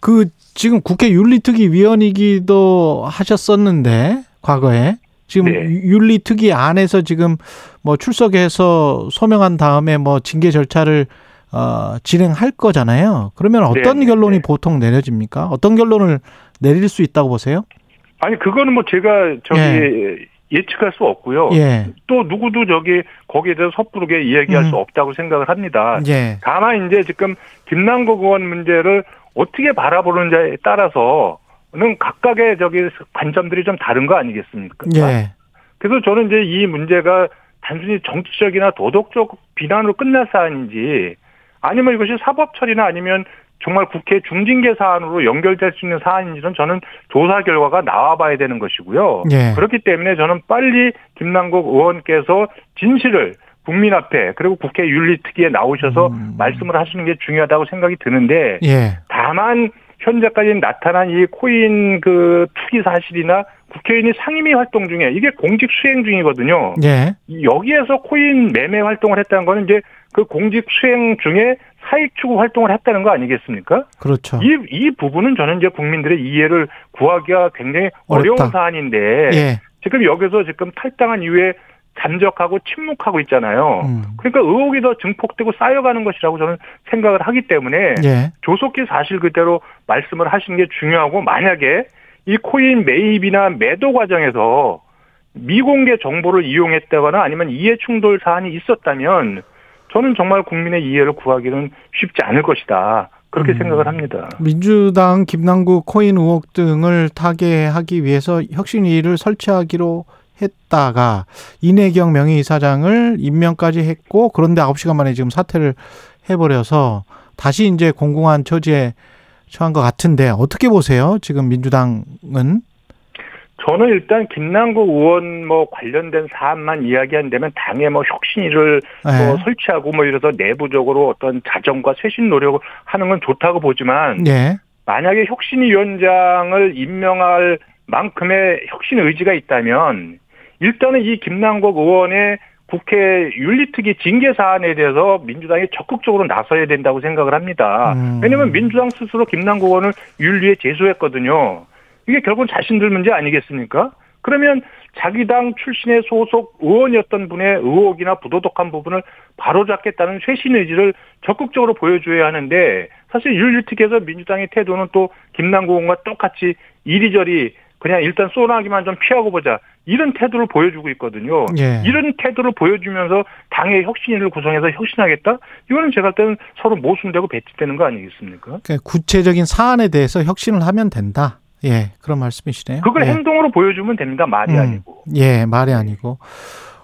그 지금 국회 윤리특위 위원이기도 하셨었는데 과거에 지금 네. 윤리특위 안에서 지금 뭐 출석해서 소명한 다음에 뭐 징계 절차를 어, 진행할 거잖아요. 그러면 어떤 네, 네, 결론이 네. 보통 내려집니까? 어떤 결론을 내릴 수 있다고 보세요? 아니 그거는 뭐 제가 저기 예. 예측할 수 없고요. 예. 또 누구도 저기 거기에 대해서 섣부르게 이야기할 음. 수 없다고 생각을 합니다. 예. 다만 이제 지금 김남국 의원 문제를 어떻게 바라보는지에 따라서는 각각의 저기 관점들이 좀 다른 거 아니겠습니까? 예. 그래서 저는 이제 이 문제가 단순히 정치적이나 도덕적 비난으로 끝날 사안인지 아니면 이것이 사법 처리나 아니면 정말 국회 중징계 사안으로 연결될 수 있는 사안인지는 저는 조사 결과가 나와봐야 되는 것이고요. 예. 그렇기 때문에 저는 빨리 김남국 의원께서 진실을 국민 앞에 그리고 국회 윤리특위에 나오셔서 음. 말씀을 하시는 게 중요하다고 생각이 드는데 예. 다만 현재까지 나타난 이 코인 그 투기 사실이나 국회의원이 상임위 활동 중에 이게 공직 수행 중이거든요. 예. 이 여기에서 코인 매매 활동을 했다는 거는 이제 그 공직 수행 중에 사익 추구 활동을 했다는 거 아니겠습니까? 그렇죠. 이, 이 부분은 저는 이제 국민들의 이해를 구하기가 굉장히 어려운 어렵다. 사안인데 예. 지금 여기서 지금 탈당한 이후에 잠적하고 침묵하고 있잖아요. 음. 그러니까 의혹이 더 증폭되고 쌓여가는 것이라고 저는 생각을 하기 때문에 예. 조속히 사실 그대로 말씀을 하시는 게 중요하고 만약에 이 코인 매입이나 매도 과정에서 미공개 정보를 이용했다거나 아니면 이해 충돌 사안이 있었다면 저는 정말 국민의 이해를 구하기는 쉽지 않을 것이다. 그렇게 음. 생각을 합니다. 민주당 김남국 코인 의혹 등을 타개하기 위해서 혁신위를 설치하기로 했다가 이내경 명예이사장을 임명까지 했고 그런데 9시간 만에 지금 사퇴를 해버려서 다시 이제 공공한 처지에 처한 것 같은데 어떻게 보세요? 지금 민주당은 저는 일단 김남국 의원 뭐 관련된 사안만 이야기한다면 당에 뭐 혁신위를 네. 뭐 설치하고 뭐 이래서 내부적으로 어떤 자정과 쇄신 노력을 하는 건 좋다고 보지만 예. 만약에 혁신위원장을 임명할 만큼의 혁신 의지가 있다면 일단은 이 김남국 의원의 국회 윤리특위 징계 사안에 대해서 민주당이 적극적으로 나서야 된다고 생각을 합니다. 음. 왜냐하면 민주당 스스로 김남국 의원을 윤리에 제소했거든요. 이게 결국은 자신들 문제 아니겠습니까? 그러면 자기 당 출신의 소속 의원이었던 분의 의혹이나 부도덕한 부분을 바로잡겠다는 쇄신 의지를 적극적으로 보여줘야 하는데 사실 윤리특위에서 민주당의 태도는 또 김남국 의원과 똑같이 이리저리 그냥 일단 쏘나기만 좀 피하고 보자 이런 태도를 보여주고 있거든요. 예. 이런 태도를 보여주면서 당의 혁신위를 구성해서 혁신하겠다? 이거는 제가 볼 때는 서로 모순되고 배치되는 거 아니겠습니까? 그러니까 구체적인 사안에 대해서 혁신을 하면 된다. 예, 그런 말씀이시네요. 그걸 예. 행동으로 보여주면 됩니다. 말이 음, 아니고. 예, 말이 아니고.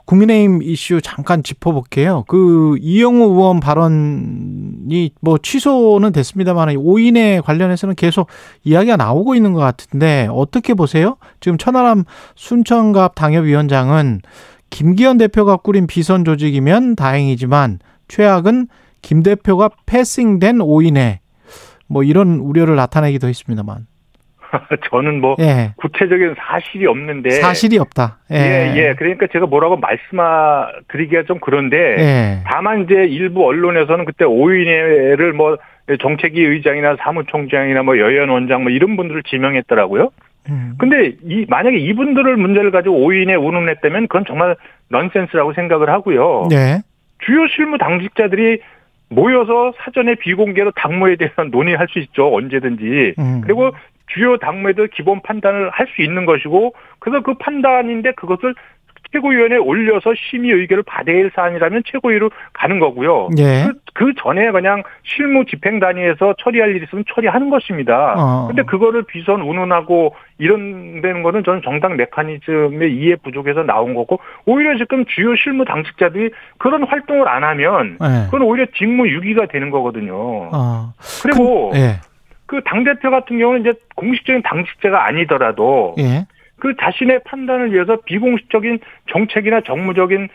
국민의힘 이슈 잠깐 짚어볼게요. 그 이영우 의원 발언이 뭐 취소는 됐습니다만 오인에 관련해서는 계속 이야기가 나오고 있는 것 같은데 어떻게 보세요? 지금 천하람 순천갑 당협위원장은 김기현 대표가 꾸린 비선 조직이면 다행이지만 최악은 김 대표가 패싱된 오인에 뭐 이런 우려를 나타내기도 했습니다만. *laughs* 저는 뭐 예. 구체적인 사실이 없는데 사실이 없다. 예. 예, 예. 그러니까 제가 뭐라고 말씀드리기가 좀 그런데 예. 다만 이제 일부 언론에서는 그때 오인회를 뭐 정책위 의장이나 사무총장이나 뭐 여연 원장 뭐 이런 분들을 지명했더라고요. 음. 근데 이 만약에 이분들을 문제를 가지고 오인에 운운했다면 그건 정말 넌센스라고 생각을 하고요. 네. 주요 실무 당직자들이 모여서 사전에 비공개로 당무에 대해서 논의할 수 있죠. 언제든지. 음. 그리고 주요 당무에도 기본 판단을 할 수 있는 것이고 그래서 그 판단인데 그것을 최고위원회에 올려서 심의 의결을 받아야 할 사안이라면 최고위로 가는 거고요. 예. 그, 그 전에 그냥 실무 집행 단위에서 처리할 일이 있으면 처리하는 것입니다. 어. 근데 그거를 비선 운운하고 이런 되는 거는 저는 정당 메커니즘의 이해 부족에서 나온 거고 오히려 지금 주요 실무 당직자들이 그런 활동을 안 하면 예. 그건 오히려 직무 유기가 되는 거거든요. 어. 그리고 예. 그 당대표 같은 경우는 이제 공식적인 당직자가 아니더라도 예. 그 자신의 판단을 위해서 비공식적인 정책이나 정무적인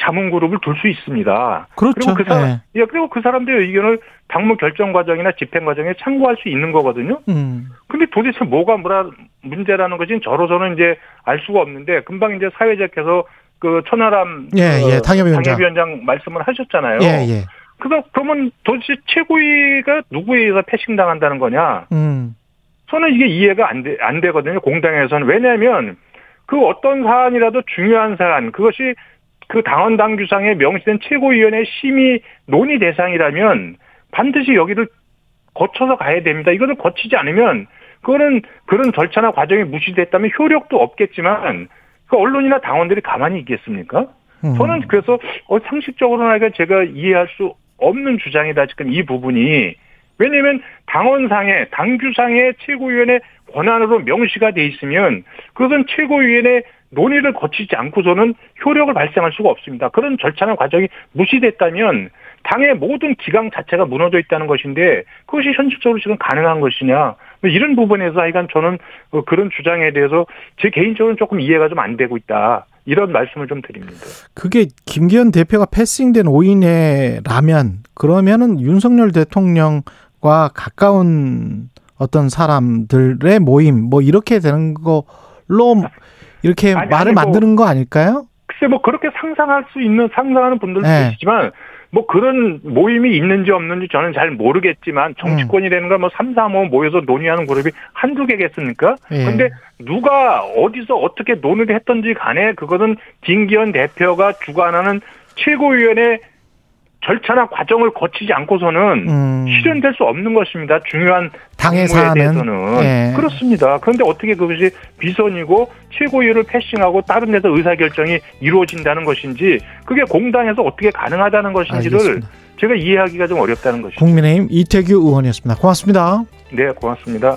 자문 그룹을 둘 수 있습니다. 그렇죠. 그리고 그 사람, 예. 예, 그리고 그 사람들의 의견을 당무 결정 과정이나 집행 과정에 참고할 수 있는 거거든요. 음. 근데 도대체 뭐가 뭐라 문제라는 것이 저로서는 이제 알 수가 없는데 금방 이제 사회자께서 그 천하람 예, 어, 예, 당협위원장. 당협위원장 말씀을 하셨잖아요. 예, 예. 그래서 그러면 도대체 최고위가 누구에 의해서 패싱 당한다는 거냐? 음. 저는 이게 이해가 안, 돼, 안 되거든요. 공당에서는. 왜냐하면 그 어떤 사안이라도 중요한 사안, 그것이 그 당원 당규상에 명시된 최고위원회 심의 논의 대상이라면 반드시 여기를 거쳐서 가야 됩니다. 이거를 거치지 않으면 그거는 그런 절차나 과정이 무시됐다면 효력도 없겠지만 그 언론이나 당원들이 가만히 있겠습니까? 음. 저는 그래서 어, 상식적으로는 제가 이해할 수 없는 주장이다. 지금 이 부분이 왜냐하면 당원상에 당규상의 최고위원회 권한으로 명시가 돼 있으면 그것은 최고위원회 논의를 거치지 않고서는 효력을 발생할 수가 없습니다. 그런 절차나 과정이 무시됐다면 당의 모든 기강 자체가 무너져 있다는 것인데 그것이 현실적으로 지금 가능한 것이냐 뭐 이런 부분에서 하여간 저는 어, 그런 주장에 대해서 제 개인적으로는 조금 이해가 좀 안 되고 있다 이런 말씀을 좀 드립니다. 그게 김기현 대표가 패싱된 오인회라면 그러면은 윤석열 대통령과 가까운 어떤 사람들의 모임 뭐 이렇게 되는 걸로 이렇게 아니, 말을 아니, 뭐 만드는 거 아닐까요? 글쎄 뭐 그렇게 상상할 수 있는 상상하는 분들도 네. 계시지만 뭐 그런 모임이 있는지 없는지 저는 잘 모르겠지만 정치권이라는 건 뭐 3, 4, 5 모여서 논의하는 그룹이 한두 개겠습니까? 예. 근데 누가 어디서 어떻게 논의를 했던지 간에 그것은 김기현 대표가 주관하는 최고위원회 절차나 과정을 거치지 않고서는 음. 실현될 수 없는 것입니다. 중요한 당의 사안은 대해서는 예. 그렇습니다. 그런데 어떻게 그것이 비선이고 최고위를 패싱하고 다른 데서 의사 결정이 이루어진다는 것인지 그게 공당에서 어떻게 가능하다는 것인지를 알겠습니다. 제가 이해하기가 좀 어렵다는 것이죠. 국민의힘 이태규 의원이었습니다. 고맙습니다. 네, 고맙습니다.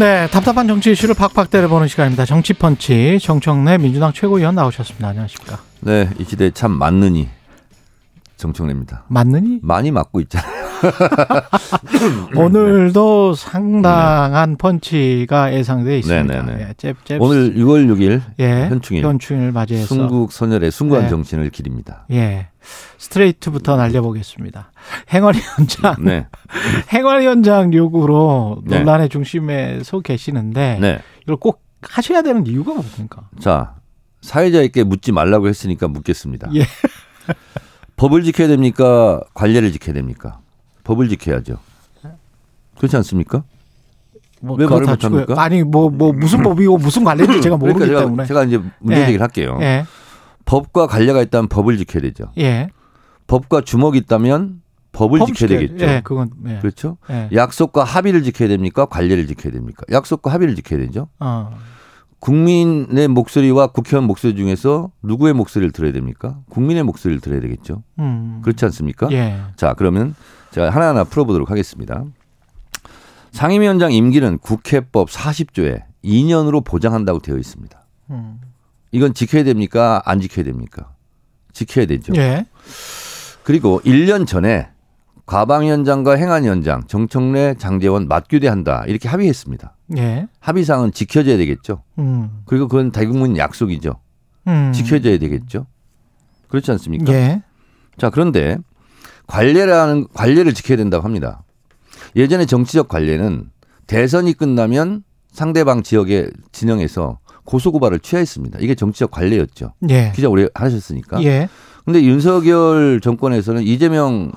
네, 답답한 정치 이슈를 팍팍 때려보는 시간입니다. 정치펀치 정청래 민주당 최고위원 나오셨습니다. 안녕하십니까? 네, 이 시대에 참 맞느니 정청래입니다. 맞느니? 많이 맞고 있잖아요. *laughs* 오늘도 상당한 펀치가 예상돼 있습니다. 네, 네, 네. 예, 잽, 잽. 오늘 6월 6일 예, 현충일 현충일 맞이해서 순국 선열의 숭고한 네. 정신을 기립니다. 예, 스트레이트부터 날려보겠습니다. 행활위원장, 네, *laughs* 행활위원장 요구로 네. 논란의 중심에 서 계시는데 네. 이걸 꼭 하셔야 되는 이유가 뭡니까? 자 사회자에게 묻지 말라고 했으니까 묻겠습니다. 예. 법을 지켜야 됩니까? 관례를 지켜야 됩니까? 법을 지켜야죠. 그렇지 않습니까? 뭐 왜 말을. 못합니까? 아니 뭐뭐 무슨 법이고 무슨 관례인지 제가 모르기 그러니까 제가, 때문에. 제가 이제 문제 예. 제기를 할게요. 예, 법과 관례가 있다면 법을 지켜야 되죠. 예. 법과 주먹이 있다면 법을 지켜야- 되겠죠. 예, 그건 예. 그렇죠? 예. 약속과 합의를 지켜야 됩니까? 관례를 지켜야 됩니까? 약속과 합의를 지켜야 되죠. 어. 국민의 목소리와 국회의원 목소리 중에서 누구의 목소리를 들어야 됩니까? 국민의 목소리를 들어야 되겠죠. 음. 그렇지 않습니까? 예. 자, 그러면 제가 하나하나 풀어보도록 하겠습니다. 상임위원장 임기는 국회법 40조에 2년으로 보장한다고 되어 있습니다. 음. 이건 지켜야 됩니까? 안 지켜야 됩니까? 지켜야 되죠. 예. 그리고 1년 전에 과방위원장과 행안위원장 정청래 장재원 맞교대한다 이렇게 합의했습니다. 예. 합의사항은 지켜져야 되겠죠. 음. 그리고 그건 대국민 약속이죠. 음. 지켜져야 되겠죠. 그렇지 않습니까? 예. 자 그런데 관례라는 관례를 지켜야 된다고 합니다. 예전에 정치적 관례는 대선이 끝나면 상대방 지역의 진영에서 고소고발을 취하했습니다. 이게 정치적 관례였죠. 예. 기자 오래 하셨으니까. 예. 근데 윤석열 정권에서는 이재명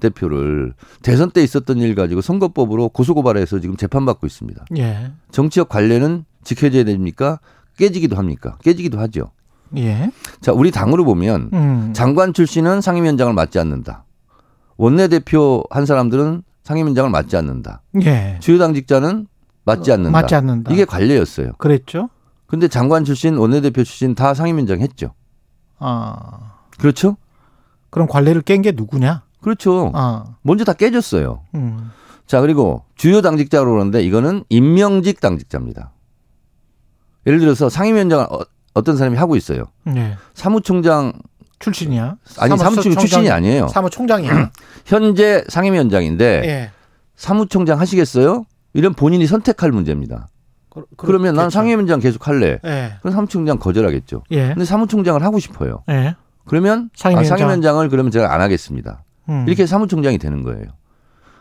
대표를 대선 때 있었던 일 가지고 선거법으로 고소고발해서 지금 재판받고 있습니다. 예. 정치적 관례는 지켜져야 됩니까? 깨지기도 합니까? 깨지기도 하죠. 예. 자, 우리 당으로 보면 음. 장관 출신은 상임위원장을 맡지 않는다. 원내대표 한 사람들은 상임위원장을 맡지 않는다. 예. 주요 당직자는 맡지 않는다. 맞지 않는다. 이게 관례였어요. 그랬죠? 근데 장관 출신, 원내대표 출신 다 상임위원장 했죠. 아. 그렇죠? 그럼 관례를 깬 게 누구냐? 그렇죠. 아. 먼저 다 깨졌어요. 음. 자, 그리고 주요 당직자로 그러는데 이거는 임명직 당직자입니다. 예를 들어서 상임위원장을 어, 어떤 사람이 하고 있어요. 예. 사무총장 출신이야? 아니 사무총장 출신이 아니에요. 사무총장이야. *clears throat* 현재 상임위원장인데 예. 사무총장 하시겠어요? 이런 본인이 선택할 문제입니다. 그, 그러면 난. 상임위원장 계속 할래. 예. 그럼 사무총장 거절하겠죠. 예. 근데 사무총장을 하고 싶어요. 예. 그러면 상임위원장. 아, 상임위원장을 그러면 제가 안 하겠습니다. 음. 이렇게 사무총장이 되는 거예요.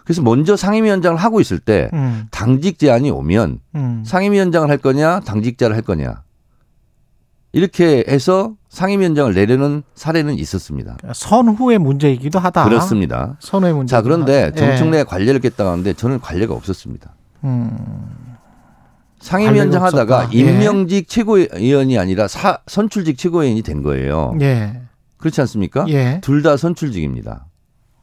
그래서 먼저 상임위원장을 하고 있을 때 음. 당직 제안이 오면 음. 상임위원장을 할 거냐 당직자를 할 거냐 이렇게 해서 상임위원장을 내려는 사례는 있었습니다. 선후의 문제이기도 하다. 그렇습니다. 선후의 문제. 자 그런데 예. 정청래 관례를 깼다고 하는데 저는 관례가 없었습니다. 음. 상임위원장 하다가. 예. 임명직 최고위원이 아니라 사, 선출직 최고위원이 된 거예요. 예. 그렇지 않습니까? 예. 둘다 선출직입니다.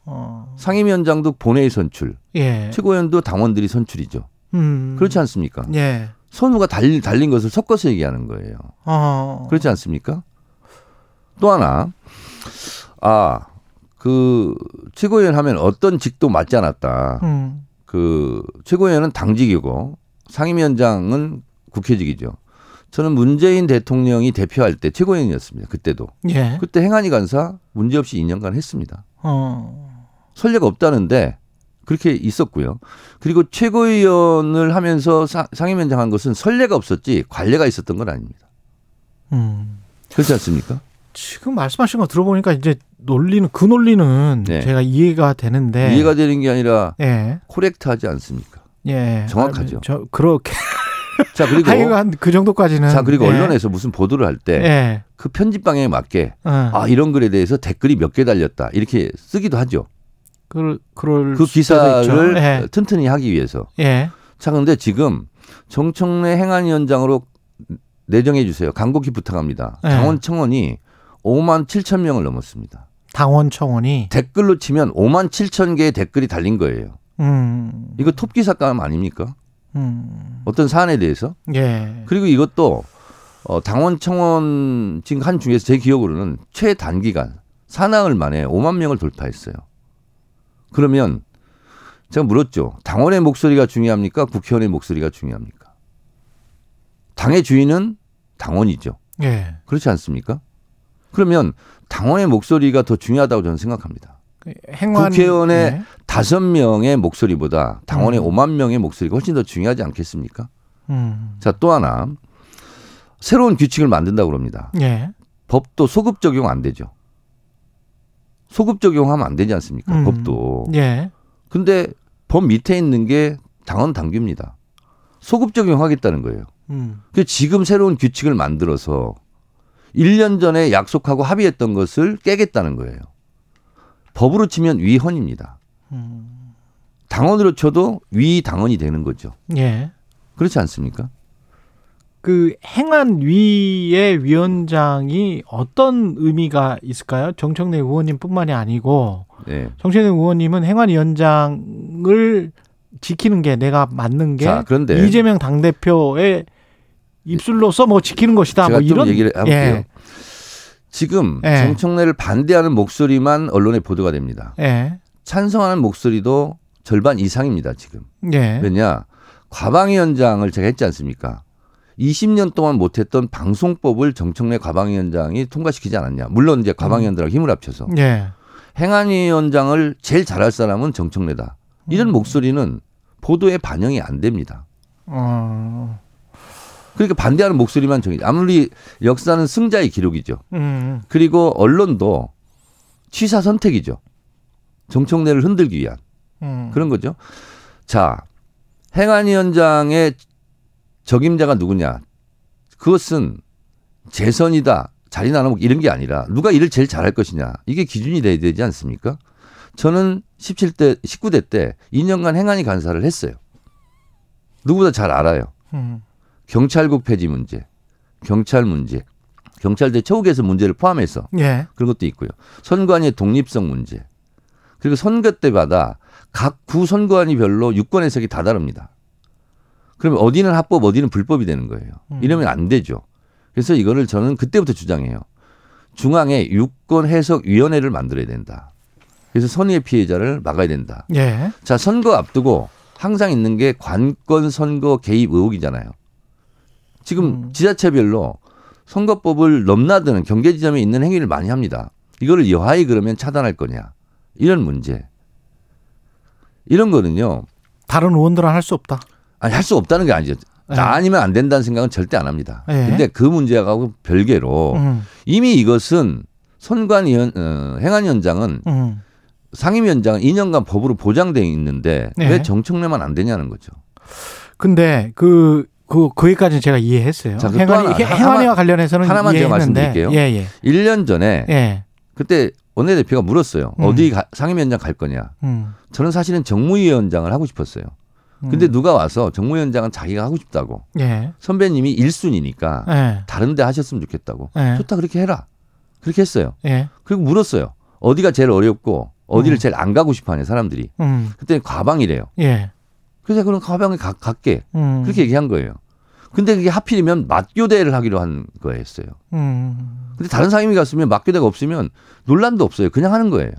어. 상임위원장도 본회의 선출, 예. 최고위원도 당원들이 선출이죠. 음. 그렇지 않습니까? 예. 선우가 달린, 달린 것을 섞어서 얘기하는 거예요. 어. 그렇지 않습니까? 또 하나, 아, 그, 최고위원 하면 어떤 직도 맞지 않았다. 음. 그, 최고위원은 당직이고, 상임위원장은 국회직이죠. 저는 문재인 대통령이 대표할 때 최고위원이었습니다. 그때도. 예. 그때 행안위 간사 문제없이 2년간 했습니다. 어. 선례가 없다는데 그렇게 있었고요. 그리고 최고위원을 하면서 사- 상임위원장 한 것은 선례가 없었지 관례가 있었던 건 아닙니다. 음. 그렇지 않습니까? 지금 말씀하신 거 들어보니까 이제 논리는 그 논리는 네. 제가 이해가 되는데 이해가 되는 게 아니라 예. 코렉트하지 않습니까? 예. 정확하죠. 아, 저 그렇게 자 그리고 *laughs* 하여간 그 정도까지는 자 그리고 예. 언론에서 무슨 보도를 할 때그 예. 편집 방향에 맞게 어. 아 이런 글에 대해서 댓글이 몇 개 달렸다 이렇게 쓰기도 하죠. 그럴 그럴 그. 기사를 예. 튼튼히 하기 위해서. 예. 자 그런데 지금 정청래 행안위원장으로 내정해 주세요. 간곡히 부탁합니다. 네. 당원 청원이 5만 7천 명을 넘었습니다. 당원 청원이 댓글로 치면 5만 7천 개의 댓글이 달린 거예요. 음. 이거 톱 기 사건 아닙니까? 음. 어떤 사안에 대해서? 예. 그리고 이것도 어, 당원 청원 지금 한 중에서 제 기억으로는 최단기간 사나흘 만에 5만 명을 돌파했어요. 그러면 제가 물었죠. 당원의 목소리가 중요합니까? 국회의원의 목소리가 중요합니까? 당의 주인은 당원이죠. 예. 그렇지 않습니까? 그러면 당원의 목소리가 더 중요하다고 저는 생각합니다. 행완 국회의원의 예. 다섯 명의 목소리보다 당원의 음. 오만 명의 목소리가 훨씬 더 중요하지 않겠습니까? 음. 자, 또 하나. 새로운 규칙을 만든다고 그럽니다. 예. 법도 소급 적용 안 되죠. 소급 적용하면 안 되지 않습니까? 음. 법도. 예. 근데 법 밑에 있는 게 당원 당규입니다. 소급 적용하겠다는 거예요. 음. 그 지금 새로운 규칙을 만들어서 1년 전에 약속하고 합의했던 것을 깨겠다는 거예요. 법으로 치면 위헌입니다. 음. 당원으로 쳐도 위 당원이 되는 거죠. 예. 그렇지 않습니까? 그 행안 위의 위원장이 어떤 의미가 있을까요? 정청래 의원님뿐만이 아니고 네. 정청래 의원님은 행안위원장을 지키는 게 내가 맞는 게 자, 그런데 이재명 당 대표의 입술로서 뭐 지키는 것이다. 뭐좀 이런 얘기를 해볼게요. 예. 지금 예. 정청래를 반대하는 목소리만 언론에 보도가 됩니다. 예. 찬성하는 목소리도 절반 이상입니다. 지금. 예. 왜냐 과방위원장을 제가 했지 않습니까? 20년 동안 못했던 방송법을 정청래 과방위원장이 통과시키지 않았냐. 물론 이제 과방위원들하고 힘을 합쳐서 예. 행안위원장을 제일 잘할 사람은 정청래다. 이런 목소리는 보도에 반영이 안 됩니다. 어. 그러니까 반대하는 목소리만 정해. 아무리 역사는 승자의 기록이죠. 음. 그리고 언론도 취사 선택이죠. 정청래를 흔들기 위한 음. 그런 거죠. 자, 행안위원장의 적임자가 누구냐? 그것은 재선이다, 자리 나누고 이런 게 아니라 누가 일을 제일 잘할 것이냐. 이게 기준이 돼야 되지 않습니까? 저는 17대, 19대 때 2년간 행안위 간사를 했어요. 누구보다 잘 알아요. 음. 경찰국 폐지 문제, 경찰 문제, 경찰대 처우개선 문제를 포함해서 예. 그런 것도 있고요. 선관위의 독립성 문제. 그리고 선거 때마다 각 구 선관위 별로 유권 해석이 다 다릅니다. 그러면 어디는 합법, 어디는 불법이 되는 거예요. 음. 이러면 안 되죠. 그래서 이거를 저는 그때부터 주장해요. 중앙에 유권 해석 위원회를 만들어야 된다. 그래서 선의의 피해자를 막아야 된다. 예. 자, 선거 앞두고 항상 있는 게 관권 선거 개입 의혹이잖아요. 지금 음. 지자체별로 선거법을 넘나드는 경계 지점에 있는 행위를 많이 합니다. 이거를 여하이 그러면 차단할 거냐. 이런 문제. 이런 거는요. 다른 의원들은 할 수 없다. 아니 할 수 없다는 게 아니죠. 네. 나 아니면 안 된다는 생각은 절대 안 합니다. 네. 근데 그 문제하고 별개로 음. 이미 이것은 선관 위원 어, 행안 위원장은 음. 상임위원장은 2년간 법으로 보장돼 있는데 네. 왜 정청래만 안 되냐는 거죠. 근데 그, 그, 거기까지는 제가 이해했어요. 자, 그또 행안위, 행안위와 관련해서는 하나만 제가. 말씀드릴게요. 예, 예. 1년 전에 예. 그때 원내대표가 물었어요. 음. 어디 가- 상임위원장 갈 거냐. 음. 저는 사실은 정무위원장을 하고 싶었어요. 근데 음. 누가 와서 정무위원장은 자기가 하고 싶다고. 예. 선배님이 1순위니까 예. 다른 데 하셨으면 좋겠다고. 예. 좋다 그렇게 해라. 그렇게 했어요. 예. 그리고 물었어요. 어디가 제일 어렵고 어디를 음. 제일 안 가고 싶어 하냐 사람들이. 음. 그때 과방이래요. 예. 그래서 그럼 과방에 가, 갈게. 음. 그렇게 얘기한 거예요. 근데 그게 하필이면 맞교대를 하기로 한 거였어요. 음. 근데 다른 상임위 갔으면 맞교대가 없으면 논란도 없어요. 그냥 하는 거예요.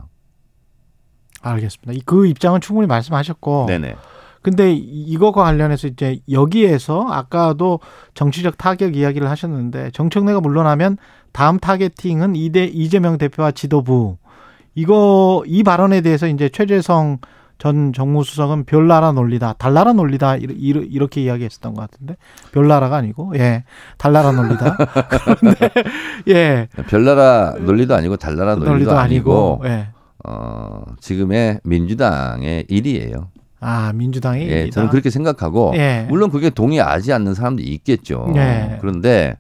알겠습니다. 이- 그 입장은 충분히 말씀하셨고. 네네. 근데 이- 이거과 관련해서 이제 여기에서 아까도 정치적 타격 이야기를 하셨는데 정청래가 물러나면 다음 타겟팅은 이대 이재명 대표와 지도부 이거 이 발언에 대해서 이제 최재성 전 정무수석은 별나라 논리다, 달나라 논리다 이렇게 이야기했었던 것 같은데 별나라가 아니고 예 달나라 논리다. 그런데 *laughs* 예 별나라 논리도 아니고 달나라 논리도, 논리도 아니고, 아니고 예. 어, 지금의 민주당의 일이에요. 아 민주당이 예. 저는 그렇게 생각하고 예. 물론 그게 동의하지 않는 사람도 있겠죠. 예. 그런데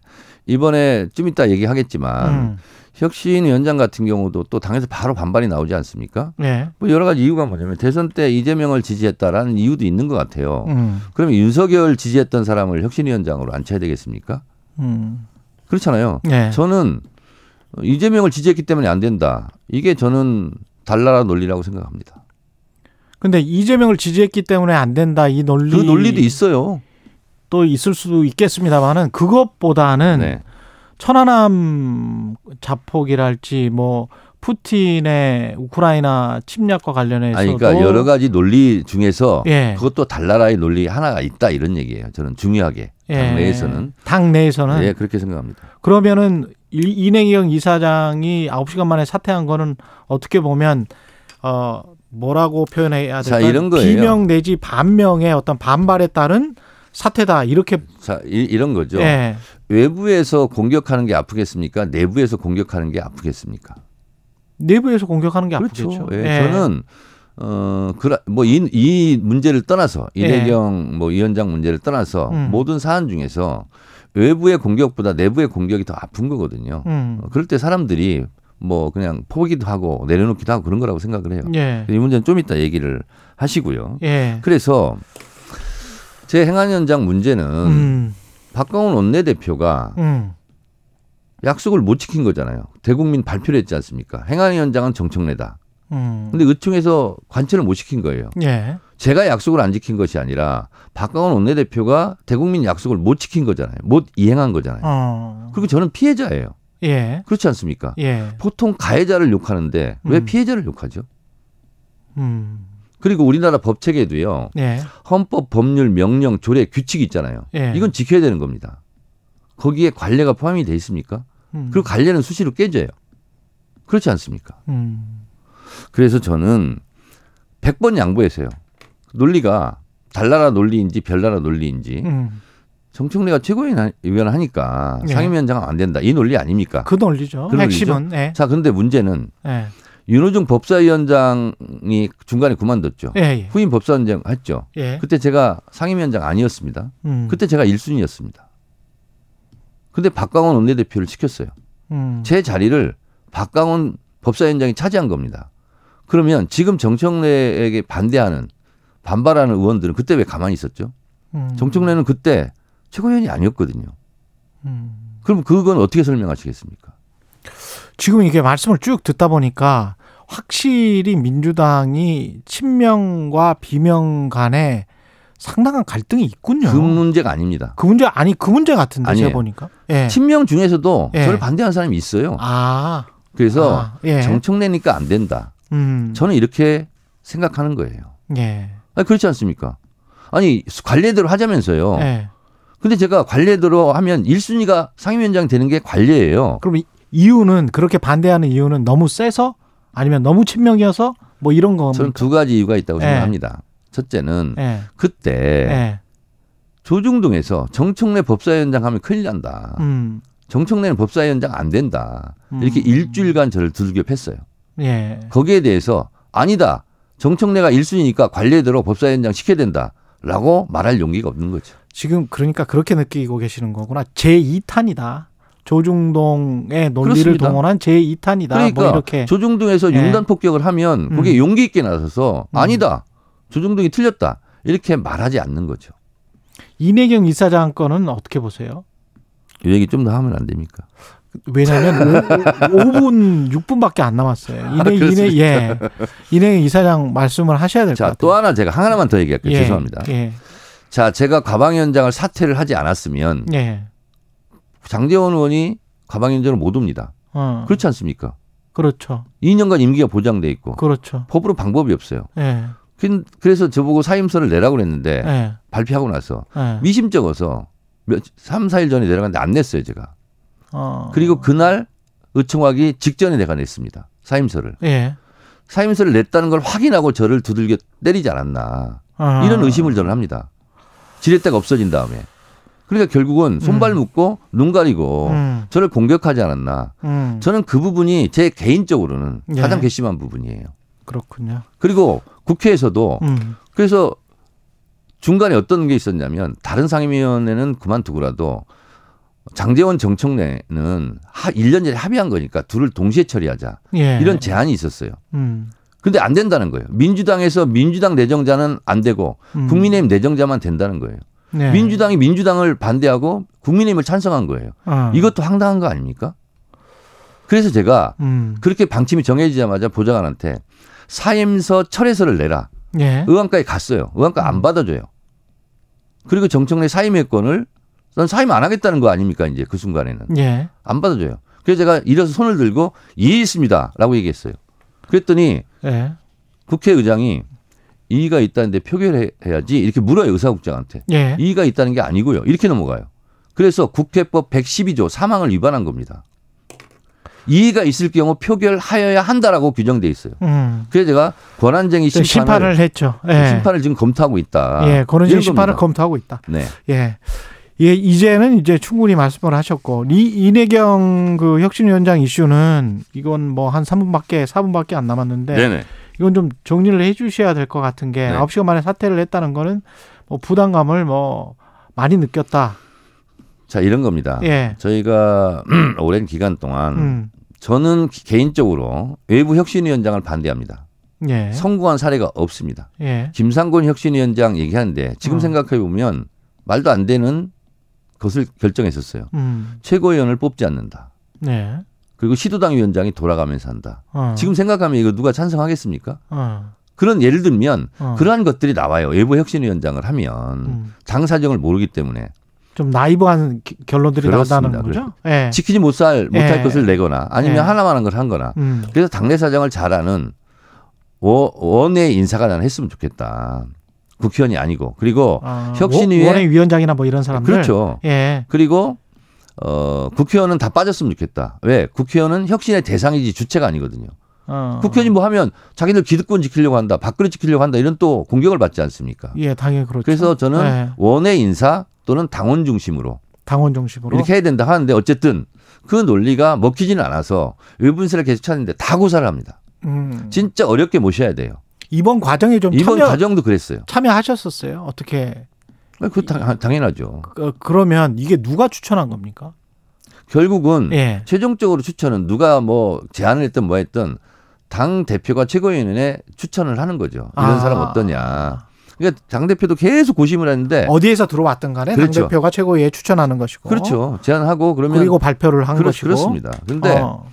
이번에 좀 이따 얘기하겠지만 음. 혁신 위원장 같은 경우도 또 당에서 바로 반발이 나오지 않습니까? 예. 뭐 여러 가지 이유가 뭐냐면 대선 때 이재명을 지지했다라는 이유도 있는 것 같아요. 음. 그러면 윤석열 지지했던 사람을 혁신 위원장으로 앉혀야 되겠습니까? 음. 그렇잖아요. 예. 저는 이재명을 지지했기 때문에 안 된다. 이게 저는 달나라 논리라고 생각합니다. 근데 이재명을 지지했기 때문에 안 된다 이 논리 그 논리도 있어요. 또 있을 수도 있겠습니다만은 그것보다는 네. 천안함 자폭이랄지 뭐 푸틴의 우크라이나 침략과 관련해서도 아니, 그러니까 여러 가지 논리 중에서 예. 그것도 달나라의 논리 하나가 있다 이런 얘기예요. 저는 중요하게 예. 당 내에서는 당 내에서는 예 그렇게 생각합니다. 그러면은 이- 이내경 이사장이 9시간 만에 사퇴한 거는 어떻게 보면 어 뭐라고 표현해야 자, 될까? 이런 거예요. 비명 내지 반명의 어떤 반발에 따른 사퇴다 이렇게 자 이, 런 거죠. 예. 외부에서 공격하는 게 아프겠습니까? 내부에서 공격하는 게 아프겠습니까? 내부에서 공격하는 게 그렇죠. 아프겠죠. 예, 저는 어, 어뭐이 이 문제를 떠나서 예. 이내경 뭐 위원장 문제를 떠나서 음. 모든 사안 중에서 외부의 공격보다 내부의 공격이 더 아픈 거거든요. 음. 어, 그럴 때 사람들이 뭐 그냥 포기도 하고 내려놓기도 하고 그런 거라고 생각을 해요. 예. 이 문제는 좀 이따 얘기를 하시고요. 예. 그래서 제 행안 현장 문제는 음. 박광훈 원내대표가 음. 약속을 못 지킨 거잖아요. 대국민 발표를 했지 않습니까? 행안위원장은 정청래다. 음. 근데 의총에서 관철을 못 시킨 거예요. 예. 제가 약속을 안 지킨 것이 아니라 박광원 원내대표가 대국민 약속을 못 지킨 거잖아요. 못 이행한 거잖아요. 어. 그리고 저는 피해자예요. 예. 그렇지 않습니까? 예. 보통 가해자를 욕하는데 왜 음. 피해자를 욕하죠? 음. 그리고 우리나라 법 체계도요. 예. 헌법, 법률, 명령, 조례, 규칙이 있잖아요. 예. 이건 지켜야 되는 겁니다. 거기에 관례가 포함이 돼 있습니까? 음. 그리고 관례는 수시로 깨져요. 그렇지 않습니까? 음. 그래서 저는 100번 양보했어요. 논리가 달나라 논리인지 별나라 논리인지 음. 정청래가 최고위원 하니까 예. 상임위원장은 안 된다. 이 논리 아닙니까? 그 논리죠. 그? 핵심은 예. 자, 그런데 문제는 예. 윤호중 법사위원장이 중간에 그만뒀죠. 예. 예. 후임 법사위원장 했죠. 예. 그때 제가 상임위원장 아니었습니다. 음. 그때 제가 1순위였습니다. 근데 박광원 원내대표를 시켰어요. 음. 제 자리를 박광원 법사위원장이 차지한 겁니다. 그러면 지금 정청래에게 반대하는 반발하는 의원들은 그때 왜 가만히 있었죠? 음. 정청래는 그때 최고위원이 아니었거든요. 음. 그럼 그건 어떻게 설명하시겠습니까? 지금 이게 말씀을 쭉 듣다 보니까 확실히 민주당이 친명과 비명 간에 상당한 갈등이 있군요. 그 문제가 아닙니다. 그 문제 아니 그 문제 같은데 아니에요. 제가 보니까. 예. 친명 중에서도 예. 저를 반대하는 사람이 있어요. 아. 그래서 아, 예. 정청래니까 안 된다. 음. 저는 이렇게 생각하는 거예요. 예. 아니, 그렇지 않습니까? 아니 관례대로 하자면서요. 예. 근데 제가 관례대로 하면 1순위가 상임위원장 되는 게 관례예요. 그럼 이, 이유는 그렇게 반대하는 이유는 너무 세서 아니면 너무 친명이어서 뭐 이런 거 저는 두 가지 이유가 있다고 예. 생각합니다. 첫째는 예. 그때 예. 조중동에서 정청래 법사위원장 하면 큰일 난다. 음. 정청래는 법사위원장 안 된다. 이렇게 음. 일주일간 저를 두들겨 팼어요. 예. 거기에 대해서 아니다. 정청래가 1순위니까 관례대로 법사위원장 시켜야 된다. 라고 말할 용기가 없는 거죠. 지금 그러니까 그렇게 느끼고 계시는 거구나. 제2탄이다. 조중동의 논리를 그렇습니다. 동원한 제2탄이다. 그러니까 뭐 이렇게. 조중동에서 예. 융단 폭격을 하면 음. 용기 있게 나서서 음. 아니다. 조중동이 틀렸다. 이렇게 말하지 않는 거죠. 이내경 이사장 건은 어떻게 보세요? 이 얘기 좀 더 하면 안 됩니까? 왜냐하면 5, 분 6분밖에 안 남았어요. 이내 이내 그렇습니까? 예 이내 이사장 말씀을 하셔야 될것 자, 같아요. 또 하나 제가 하나만 더 얘기할게요. 예, 죄송합니다. 예, 자, 제가 가방위원장을 사퇴를 하지 않았으면 예, 장재원 의원이 가방위원장을 못 옵니다. 어, 그렇지 않습니까? 그렇죠, 2년간 임기가 보장돼 있고 그렇죠. 법으로 방법이 없어요. 예, 그- 그래서 저보고 사임서를 내라고 그랬는데 예, 발표하고 나서 예. 미심쩍어서 몇 3, 4일 전에 내려갔는데 안 냈어요, 제가. 어, 그리고 그날 의청하기 직전에 내가 냈습니다. 사임서를. 예, 사임서를 냈다는 걸 확인하고 저를 두들겨 때리지 않았나. 어, 이런 의심을 저는 합니다. 지렛대가 없어진 다음에. 그러니까 결국은 손발 묶고 눈 가리고 음, 저를 공격하지 않았나. 음, 저는 그 부분이 제 개인적으로는 예. 가장 괘씸한 부분이에요. 그렇군요. 그리고 국회에서도 음, 그래서 중간에 어떤 게 있었냐면 다른 상임위원회는 그만두고라도 장재원 정청래는 하 1년 전에 합의한 거니까 둘을 동시에 처리하자. 예, 이런 제안이 있었어요. 음, 근데 안 된다는 거예요. 민주당에서 민주당 내정자는 안 되고 음. 국민의힘 내정자만 된다는 거예요. 네. 민주당이 민주당을 반대하고 국민의힘을 찬성한 거예요. 어, 이것도 황당한 거 아닙니까? 그래서 제가 음, 그렇게 방침이 정해지자마자 보좌관한테 사임서 철회서를 내라. 예, 의원까지 갔어요. 의원까 안 받아줘요. 그리고 정청래 사임의 건을 난 사임 안 하겠다는 거 아닙니까? 이제 그 순간에는 예, 안 받아줘요. 그래서 제가 일어서 손을 들고 이의 있습니다라고 얘기했어요. 그랬더니 예. 국회의장이 이의가 있다는데 표결해야지 이렇게 물어요 의사국장한테. 예. 이의가 있다는 게 아니고요. 이렇게 넘어가요. 그래서 국회법 112조 사망을 위반한 겁니다. 이의가 있을 경우 표결하여야 한다라고 규정돼 있어요. 음. 그래서 제가 권한쟁의 또 심판을, 심판을 했죠. 예. 심판을 지금 검토하고 있다. 예, 이런 심판을 겁니다. 검토하고 있다. 네. 예. 예, 이제는 이제 충분히 말씀을 하셨고, 이, 이내경 그 혁신위원장 이슈는 이건 뭐 한 3분밖에, 4분밖에 안 남았는데, 네네. 이건 좀 정리를 해 주셔야 될 것 같은 게, 네. 9시간 만에 사퇴를 했다는 거는 뭐 부담감을 뭐 많이 느꼈다. 자 이런 겁니다. 예. 저희가 *clears throat* 오랜 기간 동안 음. 저는 개인적으로 외부 혁신위원장을 반대합니다. 예. 성공한 사례가 없습니다. 예. 김상곤 혁신위원장 얘기하는데 지금 어. 생각해 보면 말도 안 되는 것을 결정했었어요. 음. 최고위원을 뽑지 않는다. 네. 그리고 시도당 위원장이 돌아가면서 한다. 어. 지금 생각하면 이거 누가 찬성하겠습니까? 어. 그런 예를 들면 어. 그러한 것들이 나와요. 외부 혁신위원장을 하면 음. 당 사정을 모르기 때문에 좀 나이브한 기- 결론들이. 나온다는 거죠? 예. 지키지 못할 못할 예. 것을 내거나 아니면 예. 하나만한 걸 한거나 음. 그래서 당내 사정을 잘하는 원- 원외 인사가 나는 했으면 좋겠다. 국회의원이 아니고 그리고 아, 혁신위에- 원외 위원장이나 뭐 이런 사람들. 그렇죠. 예. 그리고 어 국회의원은 다 빠졌으면 좋겠다. 왜? 국회의원은 혁신의 대상이지 주체가 아니거든요. 어. 국회의원이 뭐 하면 자기들 기득권 지키려고 한다, 밥그릇 지키려고 한다 이런 또 공격을 받지 않습니까? 예, 당연히 그렇죠. 그래서 저는 예. 원외 인사 또는 당원 중심으로 당원 중심으로. 이렇게 해야 된다 하는데 어쨌든 그 논리가 먹히지는 않아서 인사를 계속 찾는데 다 고사를 합니다. 음. 진짜 어렵게 모셔야 돼요. 이번 과정에 좀 이번 참여 과정도 그랬어요. 참여하셨었어요. 어떻게? 그 당, 당연하죠. 그, 그러면 이게 누가 추천한 겁니까? 결국은 예. 최종적으로 추천은 누가 뭐 제안을 했든 뭐 했든 당 대표가 최고위원회 추천을 하는 거죠. 이런 아. 사람 어떠냐. 그러니까 당 대표도 계속 고심을 했는데 어디에서 들어왔든 간에 그렇죠. 당 대표가 최고위에 추천하는 것이고. 그렇죠. 제안하고 그러면 그리고 발표를 한 그렇, 것이고. 그렇습니다. 근데 어.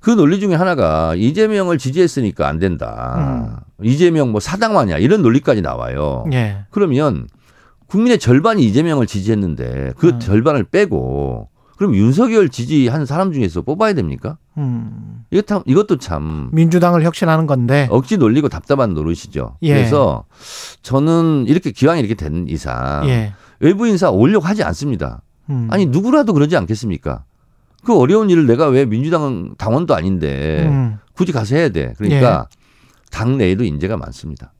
그 논리 중에 하나가 이재명을 지지했으니까 안 된다. 이재명 뭐 사당화냐 이런 논리까지 나와요. 예. 그러면 국민의 절반이 이재명을 지지했는데 그 음. 절반을 빼고 그럼 윤석열 지지한 사람 중에서 뽑아야 됩니까? 음. 이것 참, 이것도 참 민주당을 혁신하는 건데. 억지 놀리고 답답한 노릇이죠. 예. 그래서 저는 이렇게 기왕 이렇게 된 이상 예. 외부 인사 오려고 하지 않습니다. 음. 아니 누구라도 그러지 않겠습니까? 그 어려운 일을 내가 왜 민주당 당원도 아닌데 음. 굳이 가서 해야 돼. 그러니까 당 내에도 인재가 많습니다.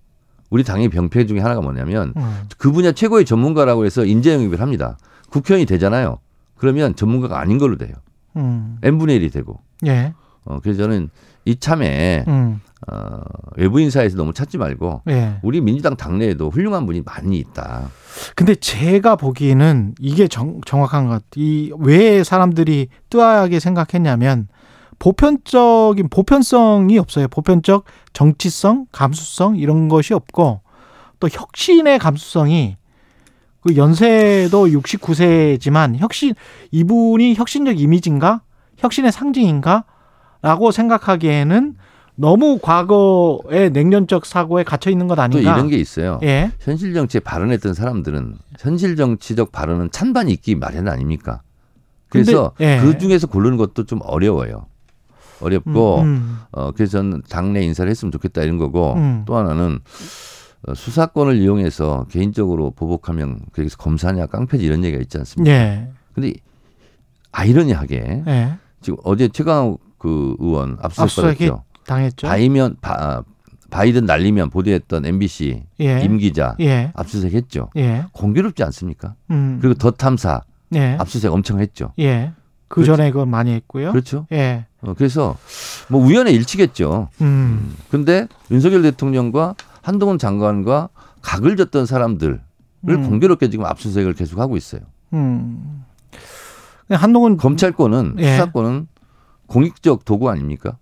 우리 당의 병폐 중에 하나가 뭐냐면 음. 그 분야 최고의 전문가라고 해서 인재 영입을 합니다. 국회의원이 되잖아요. 그러면 전문가가 아닌 걸로 돼요. 음. n분의 1이 되고. 예. 어, 그래서 저는 이참에 음. 어, 외부 인사에서 너무 찾지 말고 예. 우리 민주당 당내에도 훌륭한 분이 많이 있다. 근데 제가 보기에는 이게 정, 정확한 것 같아요. 이왜 사람들이 뜨하게 생각했냐면 보편적인 보편성이 없어요. 보편적 정치성, 감수성 이런 것이 없고 또 혁신의 감수성이 그 연세도 69세지만 혁신 이분이 혁신적 이미지인가? 혁신의 상징인가? 라고 생각하기에는 너무 과거의 냉전적 사고에 갇혀 있는 것또 아닌가? 이런 게 있어요. 예. 현실 정치에 발언했던 사람들은 현실 정치적 발언은 찬반이 있기 마련 아닙니까? 그래서 근데, 예. 그 중에서 고르는 것도 좀 어려워요. 어렵고 음, 어 그래서 저는 당내 인사를 했으면 좋겠다 이런 거고 음. 또 하나는 어, 수사권을 이용해서 개인적으로 보복하면 거기서 검사냐 깡패지 이런 얘기가 있지 음. 않습니까? 예. 근데 아이러니하게 예. 지금 어제 최강욱 그 의원 압수수색 압수수색이 받았죠. 당했죠. 바이면 바, 바이든 날리면 보도했던 MBC 예. 임 기자 예. 압수수색 했죠. 예. 공교롭지 않습니까? 음. 그리고 더 탐사 예. 압수수색 엄청 했죠. 예. 그 전에 그건 많이 했고요. 그렇죠. 예. 어, 그래서 뭐 우연의 일치겠죠. 음. 근데 윤석열 대통령과 한동훈 장관과 각을 졌던 사람들을 음. 공교롭게 지금 압수수색을 계속 하고 있어요. 음. 한동훈 검찰권은 예. 수사권은 공익적 도구 아닙니까?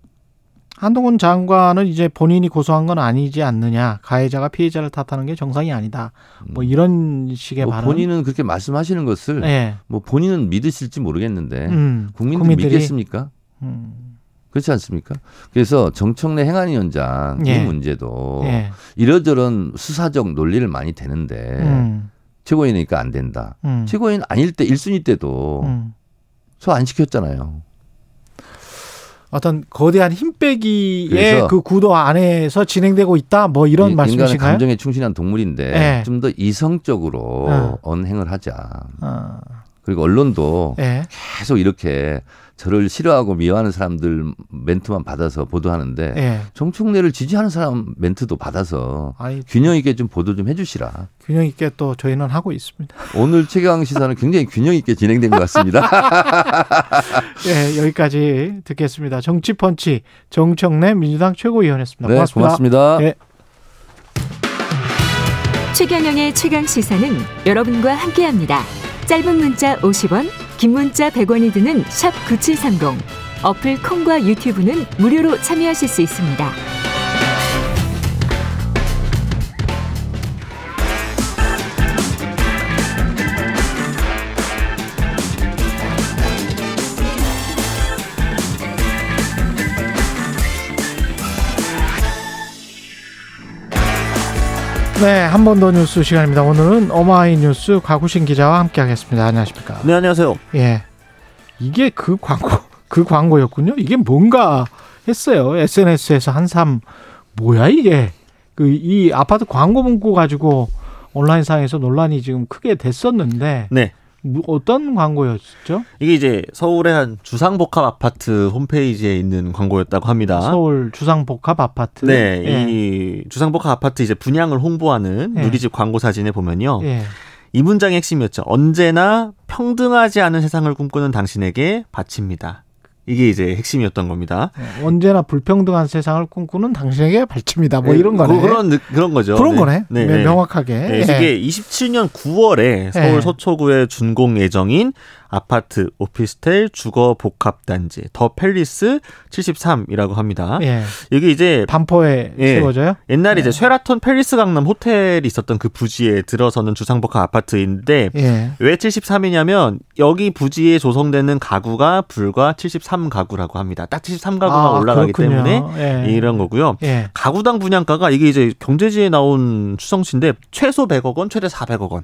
한동훈 장관은 이제 본인이 고소한 건 아니지 않느냐. 가해자가 피해자를 탓하는 게 정상이 아니다. 뭐 이런 식의 뭐 발언. 본인은 그렇게 말씀하시는 것을 예. 뭐 본인은 믿으실지 모르겠는데 음. 국민들 국민들 이 믿겠습니까? 음. 그렇지 않습니까? 그래서 정청래 행안위 원장 예. 이 문제도 예. 이러저런 수사적 논리를 많이 대는데 음. 최고위니까 안 된다. 음. 최고위는 아닐 때 1순위 때도 음. 소안 시켰잖아요. 어떤 거대한 힘 빼기의 그래서 그 구도 안에서 진행되고 있다. 뭐 이런 이- 인간은 말씀이신가요? 감정에 충실한 동물인데 예. 좀더 이성적으로 어. 언행을 하자. 어, 그리고 언론도 예. 계속 이렇게 저를 싫어하고 미워하는 사람들 멘트만 받아서 보도하는데 예. 정청래를 지지하는 사람 멘트도 받아서 아니 균형 있게 좀 보도 좀 해주시라. 균형 있게 또 저희는 하고 있습니다. *laughs* 오늘 최강 시사는 굉장히 균형 있게 진행된 것 같습니다. *laughs* 예, 여기까지 듣겠습니다. 정치펀치 정청래 민주당 최고위원이었습니다. 네, 고맙습니다. 고맙습니다. 예. 최경영의 최강 시사는 여러분과 함께합니다. 짧은 문자 50원, 긴 문자 100원이 드는 샵 9730. 어플 콩과 유튜브는 무료로 참여하실 수 있습니다. 네, 한 번 더 뉴스 시간입니다. 오늘은 어마이 뉴스 가구신 기자와 함께하겠습니다. 안녕하십니까? 네, 안녕하세요. 예, 이게 그 광고 그 광고였군요. 이게 뭔가 했어요. SNS에서 한삼 뭐야 이게 그 이 아파트 광고 문구 가지고 온라인상에서 논란이 지금 크게 됐었는데 네. 뭐 어떤 광고였죠? 이게 이제 서울의 한 주상복합 아파트 홈페이지에 있는 광고였다고 합니다. 서울 주상복합 아파트. 네, 예. 이 주상복합 아파트 이제 분양을 홍보하는 예. 누리집 광고 사진에 보면요. 예. 이 문장의 핵심이었죠. 언제나 평등하지 않은 세상을 꿈꾸는 당신에게 바칩니다. 이게 이제 핵심이었던 겁니다. 예. 언제나 불평등한 세상을 꿈꾸는 당신에게 발칩니다. 뭐 이런 거네. 그- 그런 느- 그런 거죠. 그런 네. 거네. 네, 네, 네. 명확하게. 네, 예. 이게 27년 9월에 서울 예. 서초구에 준공 예정인 아파트, 오피스텔, 주거 복합 단지 더 팰리스 73이라고 합니다. 예. 이게 이제 반포에 예. 세워져요? 옛날에 네. 이제 쉐라톤 팰리스 강남 호텔이 있었던 그 부지에 들어서는 주상복합 아파트인데 예. 왜 73이냐면 여기 부지에 조성되는 가구가 불과 73 가구라고 합니다. 딱 73가구가 아, 올라가기 그렇군요. 때문에 예. 이런 거고요. 예. 가구당 분양가가 이게 이제 경제지에 나온 추정치인데 최소 100억 원, 최대 400억 원.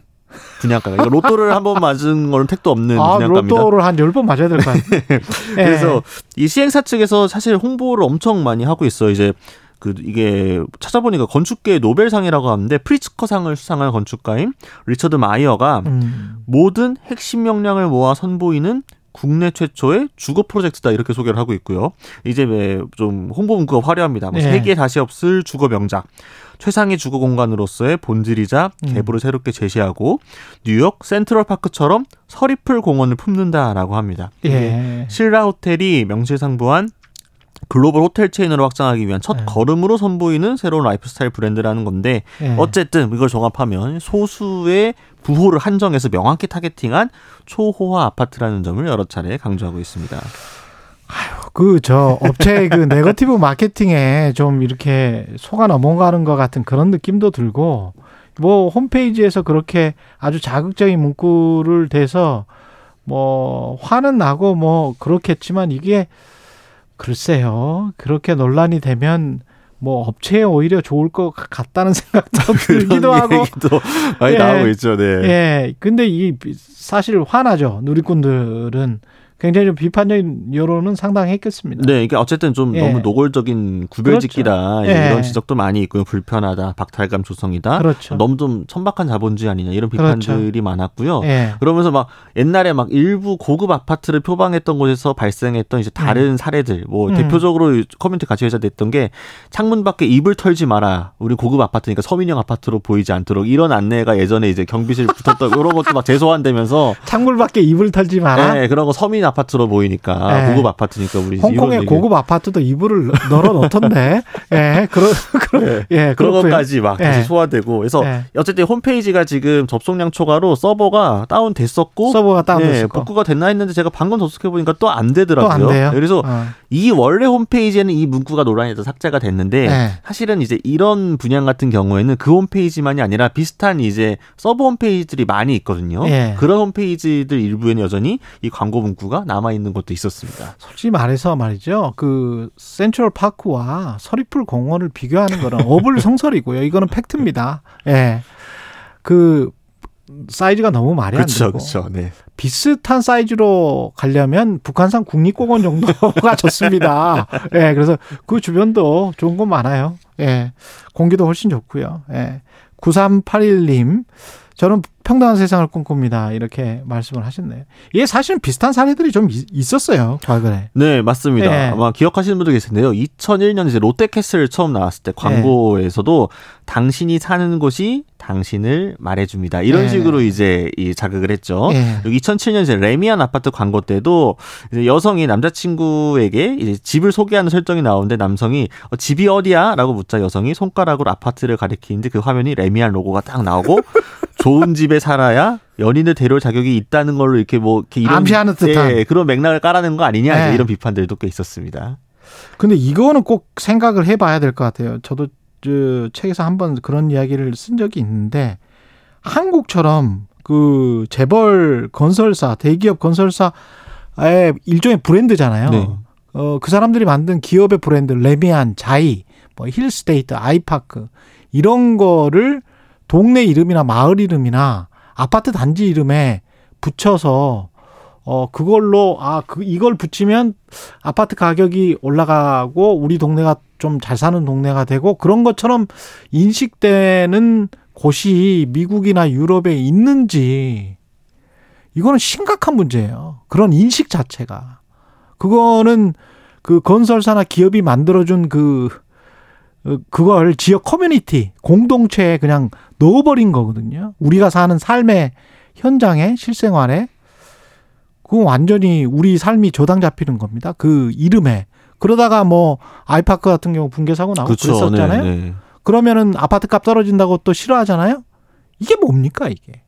분양가가. 이거 로또를 한 번 맞은 거는 택도 없는 아, 분양가입니다. 로또를 한 열 번 맞아야 될 것 같아요. *laughs* 예. 그래서 이 시행사 측에서 사실 홍보를 엄청 많이 하고 있어요. 이제 그 이게 찾아보니까 건축계 노벨상이라고 하는데 프리츠커상을 수상한 건축가인 리처드 마이어가 음. 모든 핵심 역량을 모아 선보이는 국내 최초의 주거 프로젝트다 이렇게 소개를 하고 있고요. 이제 왜좀 홍보 문구가 화려합니다. 뭐 네. 세계 다시 없을 주거 명작. 최상의 주거 공간으로서의 본질이자 음. 계보를 새롭게 제시하고 뉴욕 센트럴 파크처럼 서리풀 공원을 품는다라고 합니다. 예. 신라 호텔이 명실상부한 글로벌 호텔 체인으로 확장하기 위한 첫 네. 걸음으로 선보이는 새로운 라이프스타일 브랜드라는 건데 예. 어쨌든 이걸 종합하면 소수의 부호를 한정해서 명확히 타겟팅한 초호화 아파트라는 점을 여러 차례 강조하고 있습니다. 그저 업체의 그 *laughs* 네거티브 마케팅에 좀 이렇게 속아 넘어가는 것 같은 그런 느낌도 들고 뭐 홈페이지에서 그렇게 아주 자극적인 문구를 대서 뭐 화는 나고 뭐 그렇겠지만 이게 글쎄요 그렇게 논란이 되면 뭐 업체에 오히려 좋을 것 같다는 *laughs* 생각도 들기도 하고 많이 예. 나오고 있죠. 네. 예 근데 이 사실 화나죠 누리꾼들은 굉장히 좀 비판적인 여론은 상당했겠습니다. 네, 이게 어쨌든 좀 예. 너무 노골적인 구별짓기다 그렇죠. 예. 이런 지적도 많이 있고요. 불편하다, 박탈감 조성이다. 그렇죠. 너무 좀 천박한 자본주의 아니냐 이런 비판들이 많았고요. 예. 그러면서 막 옛날에 막 일부 고급 아파트를 표방했던 곳에서 발생했던 이제 다른 사례들 뭐 음. 대표적으로 커뮤니티 같이 회자됐던 게 창문 밖에 이불 털지 마라 우리 고급 아파트니까 서민형 아파트로 보이지 않도록 이런 안내가 예전에 이제 경비실 붙었던 *laughs* 이런 것도 막 재소환되면서 창문 밖에 이불 털지 마라. 네, 그런 거 서민 아파트 로 보이니까 네. 고급 아파트니까 우리 홍콩의 고급 아파트도 이불을 널어 놓던데. 예, 그런 그런 네. 예, 그런. 것까지 막 예. 다시 소환되고 그래서 예. 어쨌든 홈페이지가 지금 접속량 초과로 서버가 다운 됐었고 서버가 다운됐을 네, 거. 복구가 됐나 했는데 제가 방금 접속해 보니까 또 안 되더라고요. 또 안 돼요. 그래서 어. 이 원래 홈페이지에는 이 문구가 논란이 돼서 삭제가 됐는데 네. 사실은 이제 이런 분양 같은 경우에는 그 홈페이지만이 아니라 비슷한 이제 서버 홈페이지들이 많이 있거든요. 예. 그런 홈페이지들 일부에는 여전히 이 광고 문구가 남아 있는 것도 있었습니다. 솔직히 말해서 말이죠. 그 센트럴 파크와 서리풀 공원을 비교하는 거는 *laughs* 어불성설이고요. 이거는 팩트입니다. 예. 그 사이즈가 너무 말이 안 되고 그렇죠. 네. 비슷한 사이즈로 가려면 북한산 국립공원 정도가 *laughs* 좋습니다. 예, 그래서 그 주변도 좋은 건 많아요. 예, 공기도 훨씬 좋고요. 예, 9381님, 저는 평등한 세상을 꿈꿉니다. 이렇게 말씀을 하셨네요. 이게 사실은 비슷한 사례들이 좀 있- 있었어요, 과거에. 네, 맞습니다. 예. 아마 기억하시는 분들 계실 텐데요. 2001년 이제 롯데캐슬 처음 나왔을 때 광고에서도 당신이 사는 곳이 당신을 말해줍니다. 이런 예. 식으로 이제 이 자극을 했죠. 예. 그리고 2007년 이제 레미안 아파트 광고 때도 이제 여성이 남자친구에게 이제 집을 소개하는 설정이 나오는데 남성이 어, 집이 어디야?라고 묻자 여성이 손가락으로 아파트를 가리키는데 그 화면이 레미안 로고가 딱 나오고 좋은 집에 살아야 연인을 데려올 자격이 있다는 걸로 이렇게 뭐 이렇게 이런 암시하는 듯한. 예, 그런 맥락을 깔아낸 거 아니냐 네. 이런 비판들도 꽤 있었습니다. 근데 이거는 꼭 생각을 해봐야 될 것 같아요. 저도 저 책에서 한번 그런 이야기를 쓴 적이 있는데 한국처럼 그 재벌 건설사, 대기업 건설사의 일종의 브랜드잖아요. 네. 어, 그 사람들이 만든 기업의 브랜드, 레미안, 자이, 뭐 힐스테이트, 아이파크 이런 거를 동네 이름이나 마을 이름이나 아파트 단지 이름에 붙여서 어 그걸로 아 그 이걸 붙이면 아파트 가격이 올라가고 우리 동네가 좀 잘 사는 동네가 되고 그런 것처럼 인식되는 곳이 미국이나 유럽에 있는지 이거는 심각한 문제예요. 그런 인식 자체가 그거는 그 건설사나 기업이 만들어준 그 어, 그걸 지역 커뮤니티 공동체에 그냥 넣어버린 거거든요. 우리가 사는 삶의 현장에 실생활에 그건 완전히 우리 삶이 조당 잡히는 겁니다. 그 이름에 그러다가 뭐 아이파크 같은 경우 붕괴 사고 나고 그렇죠. 그랬었잖아요. 네, 네. 그러면은 아파트 값 떨어진다고 또 싫어하잖아요. 이게 뭡니까 이게?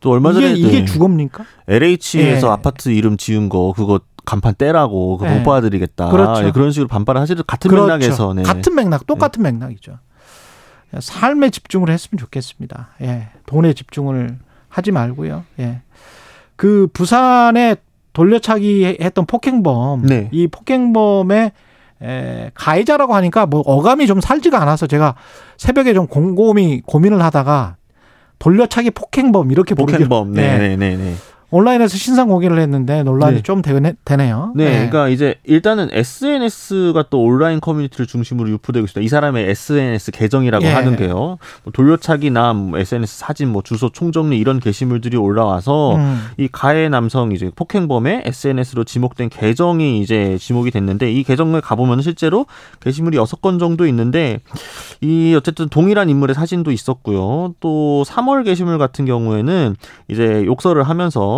또 얼마 전에 이게, 이게 네. 주겁니까? LH에서 예. 아파트 이름 지은 거 그거 간판 떼라고 그거 예. 못 받아드리겠다. 그렇죠. 예, 그런 식으로 반발을 하시는 같은 그렇죠. 맥락에서 네. 같은 맥락, 똑같은 맥락이죠. 삶에 집중을 했으면 좋겠습니다. 예. 돈에 집중을 하지 말고요. 예. 그 부산에 돌려차기 했던 폭행범, 네. 이 폭행범의 에, 가해자라고 하니까 뭐 어감이 좀 살지가 않아서 제가 새벽에 좀 곰곰이 고민을 하다가 돌려차기 폭행범 이렇게 부르기로 폭행범. 예. 네, 네, 네, 네. 온라인에서 신상 공개를 했는데 논란이 네. 좀 되네, 되네요. 네, 예. 그러니까 이제 일단은 SNS가 또 온라인 커뮤니티를 중심으로 유포되고 있습니다. 이 사람의 SNS 계정이라고 예. 하는 게요. 뭐 돌려차기나 뭐 SNS 사진, 뭐 주소 총정리 이런 게시물들이 올라와서 음. 이 가해 남성 이제 폭행범의 SNS로 지목된 계정이 이제 지목이 됐는데 이 계정을 가보면 실제로 게시물이 여섯 건 정도 있는데 이 어쨌든 동일한 인물의 사진도 있었고요. 또 3월 게시물 같은 경우에는 이제 욕설을 하면서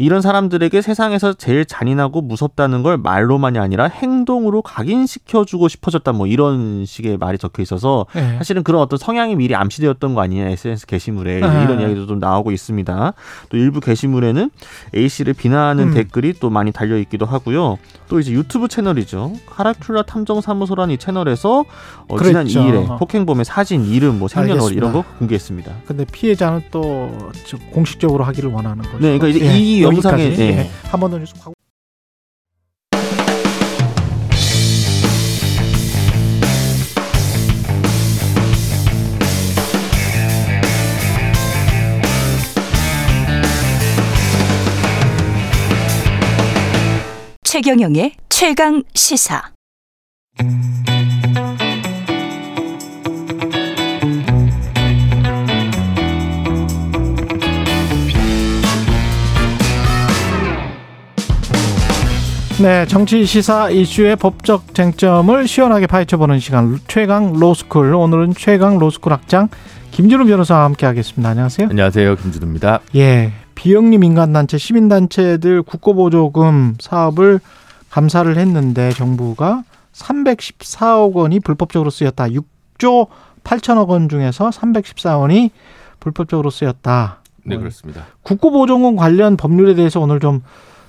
이런 사람들에게 세상에서 제일 잔인하고 무섭다는 걸 말로만이 아니라 행동으로 각인시켜주고 싶어졌다 뭐 이런 식의 말이 적혀 있어서 예. 사실은 그런 어떤 성향이 미리 암시되었던 거 아니냐 SNS 게시물에 아. 이런 이야기도 좀 나오고 있습니다. 또 일부 게시물에는 A 씨를 비난하는 음. 댓글이 또 많이 달려 있기도 하고요. 또 이제 유튜브 채널이죠. 카라큘라 탐정 사무소라는 이 채널에서 어, 지난 그랬죠. 2일에 폭행범의 사진, 이름, 뭐 생년월 이런 거. 공개했습니다. 근데 피해자는 또 저- 공식적으로 하기를 원하는 거죠. 네, 그러니까 이제 예, 이 영상에. 예. 예. 한번 더 뉴스 하고. 최경영의 최강 시사. 네, 정치 시사 이슈의 법적 쟁점을 시원하게 파헤쳐보는 시간 최강 로스쿨 오늘은 최강 로스쿨 학장 김준우 변호사와 함께하겠습니다. 안녕하세요. 안녕하세요. 김준우입니다. 예, 비영리 민간단체, 시민단체들 국고보조금 사업을 감사를 했는데 정부가 314억 원이 불법적으로 쓰였다. 6조 8천억 원 중에서 314원이 불법적으로 쓰였다. 네, 뭐, 그렇습니다. 국고보조금 관련 법률에 대해서 오늘 좀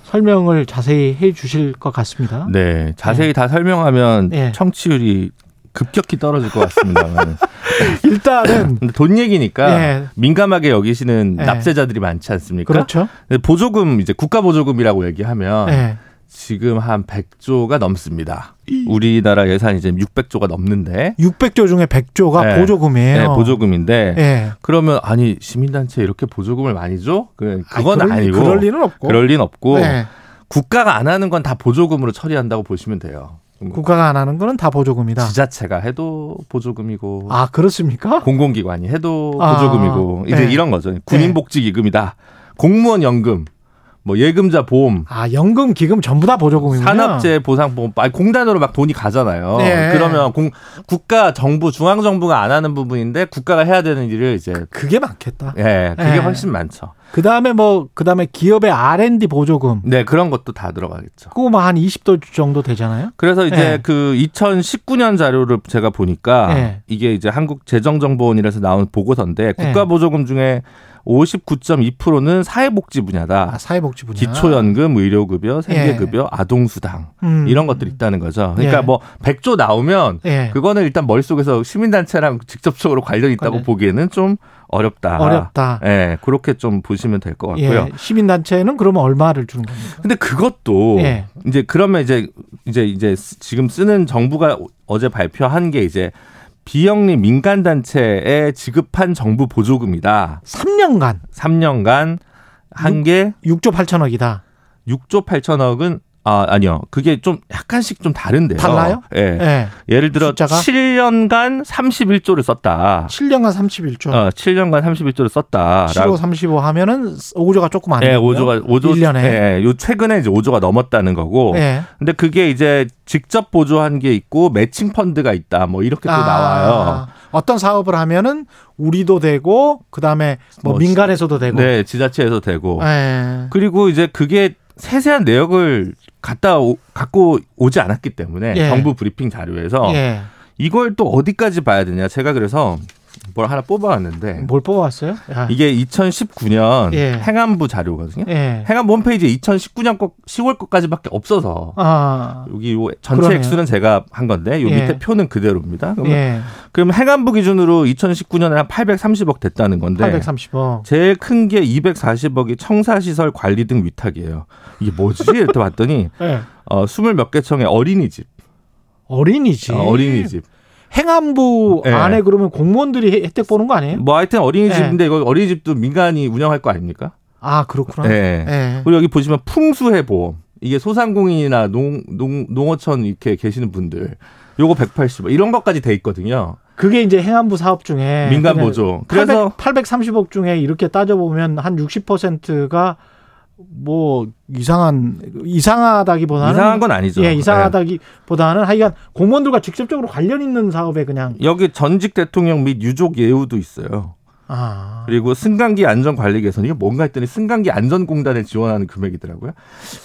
설명을 자세히 해 주실 것 같습니다. 네, 자세히 다 설명하면 예. 청취율이 급격히 떨어질 것 같습니다만. *laughs* 일단은 *laughs* 돈 얘기니까 예. 민감하게 여기시는 예. 납세자들이 많지 않습니까? 그렇죠. 보조금 이제 국가 보조금이라고 얘기하면 예. 지금 한 100조가 넘습니다. 우리나라 예산이 이제 600조가 넘는데 600조 중에 100조가 네. 보조금이에요. 네, 보조금인데 예. 그러면 아니 시민단체 이렇게 보조금을 많이 줘? 그 그건 아, 그럴, 아니고 그럴 리는 없고. 그럴 리는 없고 네. 국가가 안 하는 건 다 보조금으로 처리한다고 보시면 돼요. 국가가 안 하는 거는 다 보조금이다. 지자체가 해도 보조금이고 아 그렇습니까? 공공기관이 해도 아, 보조금이고 이제 네. 이런 거죠. 군인복지기금이다. 공무원 연금, 뭐 예금자 보험, 아 연금 기금 전부 다 보조금이군요. 산업재 보상보험, 아니, 공단으로 막 돈이 가잖아요. 네. 그러면 공, 국가 정부 중앙 정부가 안 하는 부분인데 국가가 해야 되는 일을 이제 그 게 많겠다. 예, 그게 네. 훨씬 많죠. 그 다음에 뭐, 그 다음에 기업의 R&D 보조금. 네, 그런 것도 다 들어가겠죠. 그거 뭐한 20도 정도 되잖아요. 그래서 이제 네. 그 2019년 자료를 제가 보니까 네. 이게 이제 한국재정정보원이라서 나온 보고서인데 네. 국가보조금 중에 59.2%는 사회복지 분야다. 아, 사회복지 분야. 기초연금, 의료급여, 생계급여, 아동수당 음. 이런 것들이 있다는 거죠. 그러니까 예. 뭐 100조 나오면 예. 그거는 일단 머릿속에서 시민단체랑 직접적으로 관련이 있다고 관련. 보기에는 좀 어렵다. 어렵다. 예, 그렇게 좀 보시면 될 것 같고요. 예. 시민단체는 그러면 얼마를 주는 겁니까? 근데 그것도 예. 이제 그러면 이제 이제 이제 쓰- 지금 쓰는 정부가 어제 발표한 게 이제 비영리 민간 단체에 지급한 정부 보조금이다. 3년간 3년간 한게 6조 8천억이다. 6조 8천억은 아 아니요. 그게 좀 약간씩 좀 다른데요. 달라요? 예. 예. 예를 들어 숫자가? 7년간 31조를 썼다. 7년간 31조. 어, 7년간 31조를 썼다. 15, 35 하면은 5조가 조금 안 예, 되고요. 5조가 5조 1년에. 예, 요 최근에 이제 5조가 넘었다는 거고. 예. 근데 그게 이제 직접 보조한 게 있고 매칭 펀드가 있다. 뭐 이렇게 또 아, 나와요. 어떤 사업을 하면은 우리도 되고 그다음에 뭐, 뭐 민간에서도 되고. 네, 지자체에서 되고. 예. 그리고 이제 그게 세세한 내역을 갖다 오, 갖고 오지 않았기 때문에 예. 정부 브리핑 자료에서 예. 이걸 또 어디까지 봐야 되냐. 제가 그래서 뭘 하나 뽑아왔는데 뭘 뽑아왔어요? 야. 이게 2019년 예. 행안부 자료거든요. 예. 행안부 홈페이지에 2019년 거 10월 거까지밖에 없어서 아. 여기 요 전체 그러네요. 액수는 제가 한 건데 요 예. 밑에 표는 그대로입니다. 그러면, 예. 그럼 행안부 기준으로 2019년에 한 830억 됐다는 건데 830억. 제일 큰 게 240억이 청사시설 관리 등 위탁이에요. 이게 뭐지? 이렇게 봤더니 예. *laughs* 어, 20몇 개 청의 어린이집. 어린이집. 어, 어린이집. 행안부 예. 안에 그러면 공무원들이 혜- 혜택 보는 거 아니에요? 뭐 하여튼 어린이집인데 예. 이거 어린이집도 민간이 운영할 거 아닙니까? 아 그렇구나. 네. 예. 그리고 여기 보시면 풍수해 보험. 이게 소상공인이나 농, 농, 농어촌 이렇게 계시는 분들. 요거 180억. 이런 것까지 돼 있거든요. 그게 이제 행안부 사업 중에 민간 보조. 그래서 800, 830억 중에 이렇게 따져 보면 한 60%가 뭐 이상한 이상하다기보다는 이상한 건 아니죠. 예, 이상하다기보다는 하여간 공무원들과 직접적으로 관련 있는 사업에 그냥 여기 전직 대통령 및 유족 예우도 있어요. 아 그리고 승강기 안전 관리 개선 이게 뭔가 했더니 승강기 안전 공단에 지원하는 금액이더라고요.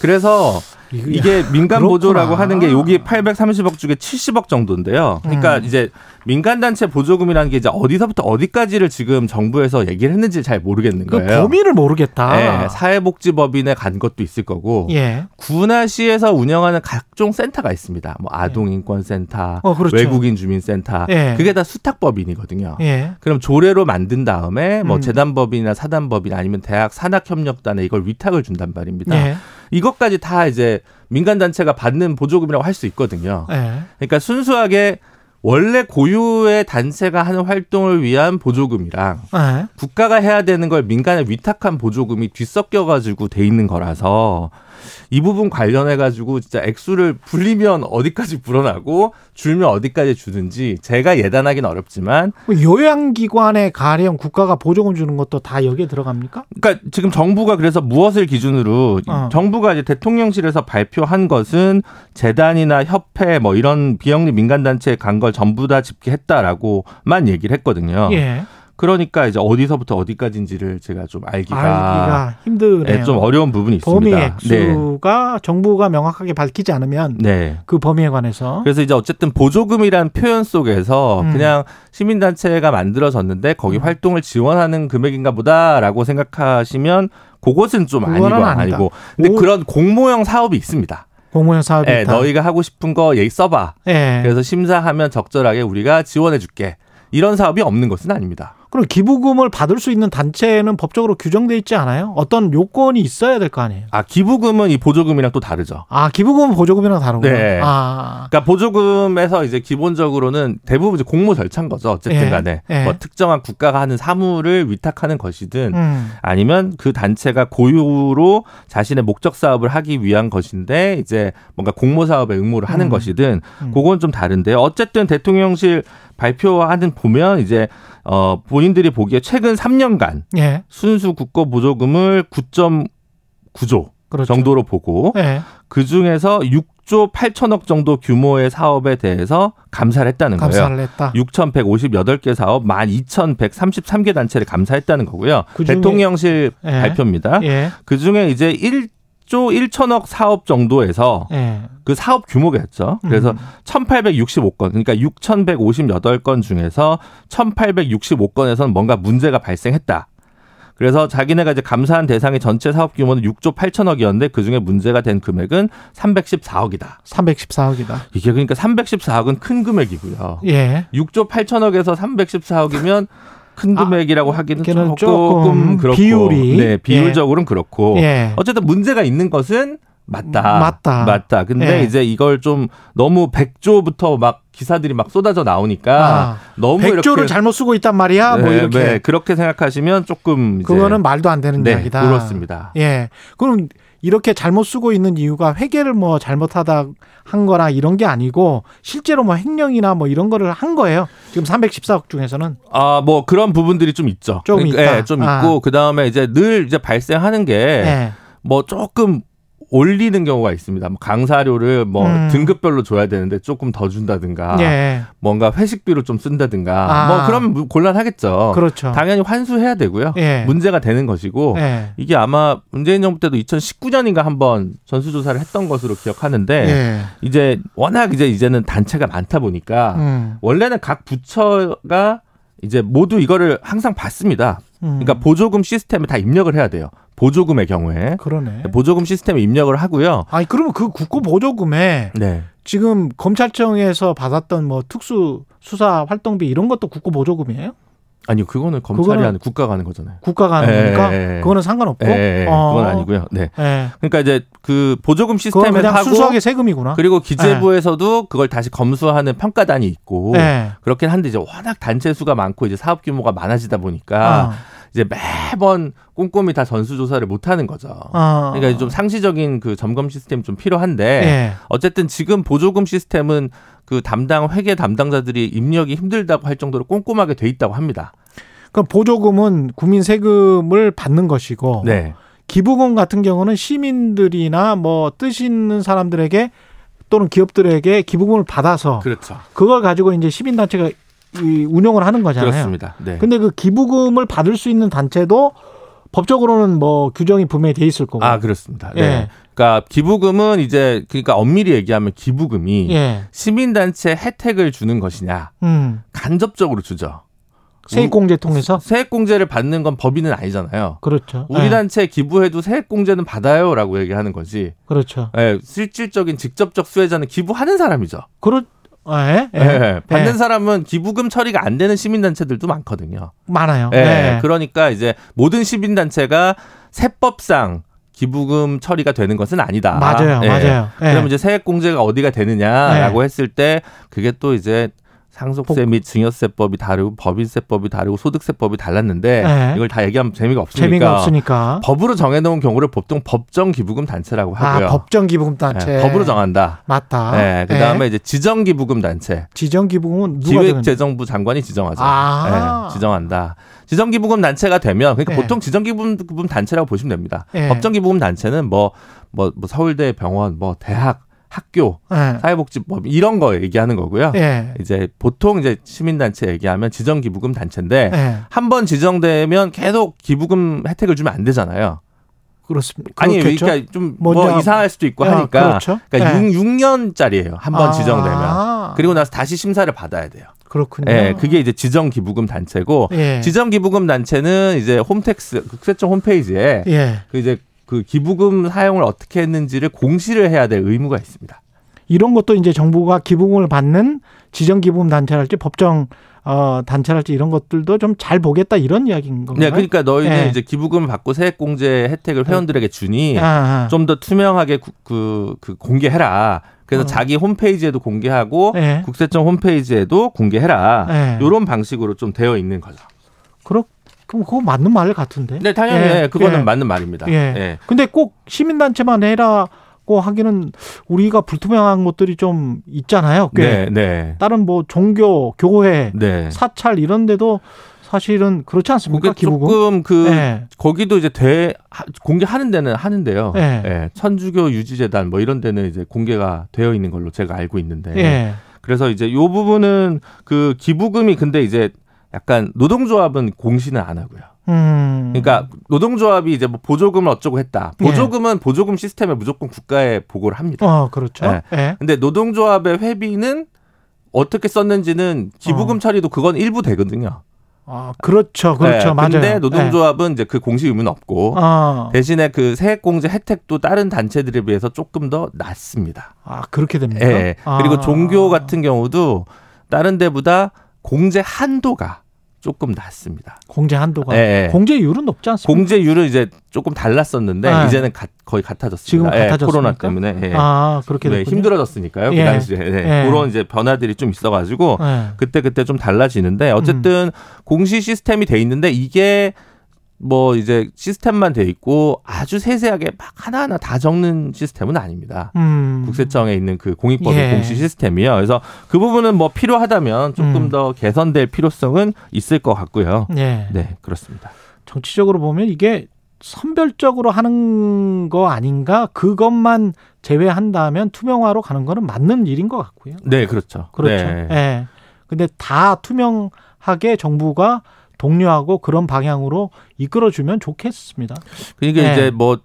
그래서 이게 민간 그렇구나. 보조라고 하는 게 여기 830억 중에 70억 정도인데요. 그러니까 음. 이제 민간 단체 보조금이라는 게 이제 어디서부터 어디까지를 지금 정부에서 얘기를 했는지 잘 모르겠는 그 거예요. 범위를 모르겠다. 네, 사회복지법인에 간 것도 있을 거고 예. 구나 시에서 운영하는 각종 센터가 있습니다. 뭐 아동인권센터, 어, 그렇죠. 외국인 주민센터, 예. 그게 다 수탁법인이거든요. 예. 그럼 조례로 만든 다음에 뭐 음. 재단법인이나 사단법인 아니면 대학 산학협력단에 이걸 위탁을 준단 말입니다. 예. 이것까지 다 이제 민간 단체가 받는 보조금이라고 할 수 있거든요. 예. 그러니까 순수하게 원래 고유의 단체가 하는 활동을 위한 보조금이랑 예. 국가가 해야 되는 걸 민간에 위탁한 보조금이 뒤섞여 가지고 돼 있는 거라서 이 부분 관련해 가지고 진짜 액수를 불리면 어디까지 불어나고 줄면 어디까지 주든지 제가 예단하기는 어렵지만 그 요양기관에 가령 국가가 보조금 주는 것도 다 여기에 들어갑니까? 그러니까 지금 정부가 그래서 무엇을 기준으로 어. 정부가 이제 대통령실에서 발표한 것은 재단이나 협회 뭐 이런 비영리 민간 단체에 간 걸 전부 다 집계했다라고만 얘기를 했거든요. 예. 그러니까 이제 어디서부터 어디까지인지를 제가 좀 알기가, 알기가 힘드네요. 예, 좀 어려운 부분이 범위 있습니다. 네. 액수가 정부가 명확하게 밝히지 않으면 네. 그 범위에 관해서 그래서 이제 어쨌든 보조금이라는 표현 속에서 음. 그냥 시민단체가 만들어졌는데 거기 음. 활동을 지원하는 금액인가 보다라고 생각하시면 그것은 좀 아니고. 아니고. 근데 오. 그런 공모형 사업이 있습니다. 공무원 사업이 예, 있다. 너희가 하고 싶은 거 얘기 써봐. 예. 그래서 심사하면 적절하게 우리가 지원해 줄게. 이런 사업이 없는 것은 아닙니다. 그럼 기부금을 받을 수 있는 단체는 법적으로 규정돼 있지 않아요? 어떤 요건이 있어야 될 거 아니에요? 아 기부금은 이 보조금이랑 또 다르죠. 아 기부금은 보조금이랑 다른구나. 네. 아, 그러니까 보조금에서 이제 기본적으로는 대부분 이제 공모 절차인 거죠. 어쨌든 예, 간에 예. 뭐 특정한 국가가 하는 사무를 위탁하는 것이든 음. 아니면 그 단체가 고유로 자신의 목적 사업을 하기 위한 것인데 이제 뭔가 공모 사업에 응모를 하는 음. 것이든 음. 그건 좀 다른데요. 어쨌든 대통령실 발표하는 보면 이제 어 본인들이 보기에 최근 3년간 예, 순수 국고 보조금을 9.9조 그렇죠. 정도로 보고 예, 그 중에서 6조 8천억 정도 규모의 사업에 대해서 감사를 했다는 거예요. 감사를 했다. 6,158개 사업 12,133개 단체를 감사했다는 거고요. 그중에- 대통령실 예. 발표입니다. 예, 그 중에 이제 1 조 1천억 사업 정도에서 예. 그 사업 규모겠죠. 그래서 음. 1,865건, 그러니까 6,158건 중에서 1,865건에서는 뭔가 문제가 발생했다. 그래서 자기네가 이제 감사한 대상의 전체 사업 규모는 6조 8천억이었는데 그 중에 문제가 된 금액은 314억이다. 314억이다. 이게 그러니까 314억은 큰 금액이고요. 예. 6조 8천억에서 314억이면 큰 아, 금액이라고 하기는 걔는 조금, 조금 그렇고 비율이. 네 비율적으로는 그렇고 예. 어쨌든 문제가 있는 것은 맞다 맞다. 맞다 근데 예. 이제 이걸 좀 너무 100조부터 막 기사들이 막 쏟아져 나오니까 아, 너무 100조를 이렇게 잘못 쓰고 있단 말이야. 뭐 네, 이렇게. 네, 그렇게 생각하시면 조금 그거는 말도 안 되는 네, 이야기다. 그렇습니다. 예. 그럼 이렇게 잘못 쓰고 있는 이유가 회계를 뭐 잘못하다 한 거나 이런 게 아니고 실제로 뭐 횡령이나 뭐 이런 거를 한 거예요. 지금 314억 중에서는 아, 뭐 그런 부분들이 좀 있죠. 좀 그러니까, 있다. 예, 좀 아. 있고 그다음에 이제 늘 이제 발생하는 게 예. 뭐 조금 올리는 경우가 있습니다. 뭐 강사료를 뭐 음. 등급별로 줘야 되는데 조금 더 준다든가 예. 뭔가 회식비로 좀 쓴다든가 아. 뭐 그러면 곤란하겠죠. 그렇죠. 당연히 환수해야 되고요. 예. 문제가 되는 것이고 예. 이게 아마 문재인 정부 때도 2019년인가 한번 전수조사를 했던 것으로 기억하는데 예. 이제 워낙 이제 이제는 단체가 많다 보니까 음. 원래는 각 부처가 이제 모두 이거를 항상 받습니다. 음. 그러니까 보조금 시스템에 다 입력을 해야 돼요. 보조금의 경우에 그러네. 보조금 시스템에 입력을 하고요. 아니 그러면 그 국고 보조금에 네. 지금 검찰청에서 받았던 뭐 특수 수사 활동비 이런 것도 국고 보조금이에요? 아니요, 그거는 검찰이 하는 국가가 하는 거잖아요. 국가가 하는 예, 거니까 예, 예. 그거는 상관없고. 예, 예, 어. 그건 아니고요. 네. 예. 그러니까 이제 그 보조금 그냥 하고 순수하게 세금이구나. 그리고 기재부에서도 그걸 다시 검수하는 평가단이 있고 예. 그렇긴 한데 이제 워낙 단체 수가 많고 이제 사업 규모가 많아지다 보니까 어. 이제 매번 꼼꼼히 다 전수 조사를 못 하는 거죠. 어. 그러니까 좀 상시적인 그 점검 시스템이 좀 필요한데 예. 어쨌든 지금 보조금 시스템은 그 담당 회계 담당자들이 입력이 힘들다고 할 정도로 꼼꼼하게 돼 있다고 합니다. 그럼 보조금은 국민 세금을 받는 것이고 네. 기부금 같은 경우는 시민들이나 뭐 뜻 있는 사람들에게 또는 기업들에게 기부금을 받아서 그렇죠. 그걸 가지고 이제 시민 단체가 이 운영을 하는 거잖아요. 그렇습니다. 네. 근데 그 기부금을 받을 수 있는 단체도 법적으로는 뭐 규정이 분명히 돼 있을 거고. 아 그렇습니다. 네. 예. 그러니까 기부금은 이제 그러니까 엄밀히 얘기하면 기부금이 예. 시민단체 혜택을 주는 것이냐 음. 간접적으로 주죠. 세액공제 통해서 세액공제를 받는 건 법인은 아니잖아요. 그렇죠. 우리 예. 단체 기부해도 세액공제는 받아요라고 얘기하는 거지. 그렇죠. 예, 실질적인 직접적 수혜자는 기부하는 사람이죠. 그렇 예. 예. 예, 받는 예. 사람은 기부금 처리가 안 되는 시민단체들도 많거든요. 많아요. 예, 예. 그러니까 이제 모든 시민단체가 세법상 기부금 처리가 되는 것은 아니다. 맞아요. 예. 맞아요. 예. 그러면 이제 세액공제가 어디가 되느냐라고 했을 때 그게 또 이제 상속세 및 증여세법이 다르고 법인세법이 다르고 소득세법이 달랐는데 네. 이걸 다 얘기하면 재미가 없으니까 재미가 없으니까. 법으로 정해놓은 경우를 보통 법정 기부금 단체라고 하고요. 아, 법정 기부금 단체. 예, 법으로 정한다. 맞다. 네, 그 다음에 예. 이제 지정 기부금 단체. 지정 기부금은 누가 기획재정부 장관이 지정하죠. 아. 예, 지정한다. 지정기부금 단체가 되면 그러니까 예. 보통 지정기부금 단체라고 보시면 됩니다. 예. 법정기부금 단체는 뭐뭐뭐 서울대 병원, 뭐 대학, 학교, 예. 사회복지법 이런 거 얘기하는 거고요. 예. 이제 보통 이제 시민단체 얘기하면 지정기부금 단체인데 예. 한번 지정되면 계속 기부금 혜택을 주면 안 되잖아요. 그렇습니다. 아니? 그러니까 좀뭐뭐 이상할 수도 있고 야, 하니까 그렇죠. 그러니까 예. 6, 6년짜리예요. 한번 아. 지정되면 그리고 나서 다시 심사를 받아야 돼요. 그렇군요. 예, 그게 이제 지정 기부금 단체고 예. 지정 기부금 단체는 이제 홈택스 국세청 홈페이지에 예. 그 이제 그 기부금 사용을 어떻게 했는지를 공시를 해야 될 의무가 있습니다. 이런 것도 이제 정부가 기부금을 받는 지정 기부금 단체랄지 법정 어 단체랄지 이런 것들도 좀 잘 보겠다 이런 이야기인 건가요? 네, 그러니까 너희는 예. 이제 기부금을 받고 세액공제 혜택을 회원들에게 주니 아, 아. 좀더 투명하게 구- 그, 그 공개해라. 그래서 어. 자기 홈페이지에도 공개하고 예. 국세청 홈페이지에도 공개해라. 예. 이런 방식으로 좀 되어 있는 거죠. 그렇 그럼 그거 맞는 말 같은데. 네, 당연히 예, 예, 그거는 예. 맞는 말입니다. 예. 예. 근데 꼭 시민단체만 해라 고 하기는 우리가 불투명한 것들이 좀 있잖아요. 꽤. 네, 네. 다른 뭐 종교, 교회, 네. 사찰 이런 데도 사실은 그렇지 않습니까? 그게 기부금. 조금 그 예. 거기도 이제 대 하- 공개하는 데는 하는데요. 예. 예. 천주교 유지재단 뭐 이런 데는 이제 공개가 되어 있는 걸로 제가 알고 있는데. 예. 그래서 이제 요 부분은 그 기부금이 근데 이제 약간 노동조합은 공시는 안 하고요. 음. 그러니까 노동조합이 이제 뭐 보조금을 어쩌고 했다. 예. 보조금은 보조금 시스템에 무조건 국가에 보고를 합니다. 어, 그렇죠. 예. 예. 근데 노동조합의 회비는 어떻게 썼는지는 기부금 어. 처리도 그건 일부 되거든요. 아, 그렇죠. 그렇죠. 네, 맞아요. 근데 노동조합은 이제 그 공시 의무는 없고 예. 아, 대신에 그 세액공제 혜택도 다른 단체들에 비해서 조금 더 낮습니다. 아, 그렇게 됩니까? 예. 아. 그리고 종교 같은 경우도 다른 데보다 공제 한도가 조금 낮습니다. 공제 한도가 예, 예. 공제율은 높지 않습니까? 공제율은 이제 조금 달랐었는데 네. 이제는 가- 거의 같아졌습니다. 지금 예, 같아졌습니까? 코로나 때문에 예. 아, 그렇게 네. 힘들어졌으니까요. 예. 그 당시에 네. 예. 그런 이제 변화들이 좀 있어가지고 예. 그때 그때 좀 달라지는데 어쨌든 공시 시스템이 돼 있는데 이게 뭐 이제 시스템만 돼 있고 아주 세세하게 막 하나하나 다 적는 시스템은 아닙니다. 음. 국세청에 있는 그 공익법의 예. 공시 시스템이요. 그래서 그 부분은 뭐 필요하다면 조금 음. 더 개선될 필요성은 있을 것 같고요. 예. 네, 그렇습니다. 정치적으로 보면 이게 선별적으로 하는 거 아닌가? 그것만 제외한다면 투명화로 가는 거는 맞는 일인 것 같고요. 네, 그렇죠. 그렇죠. 네. 예. 근데 다 투명하게 정부가 독려하고 그런 방향으로 이끌어주면 좋겠습니다. 그러니까 네. 이제 뭐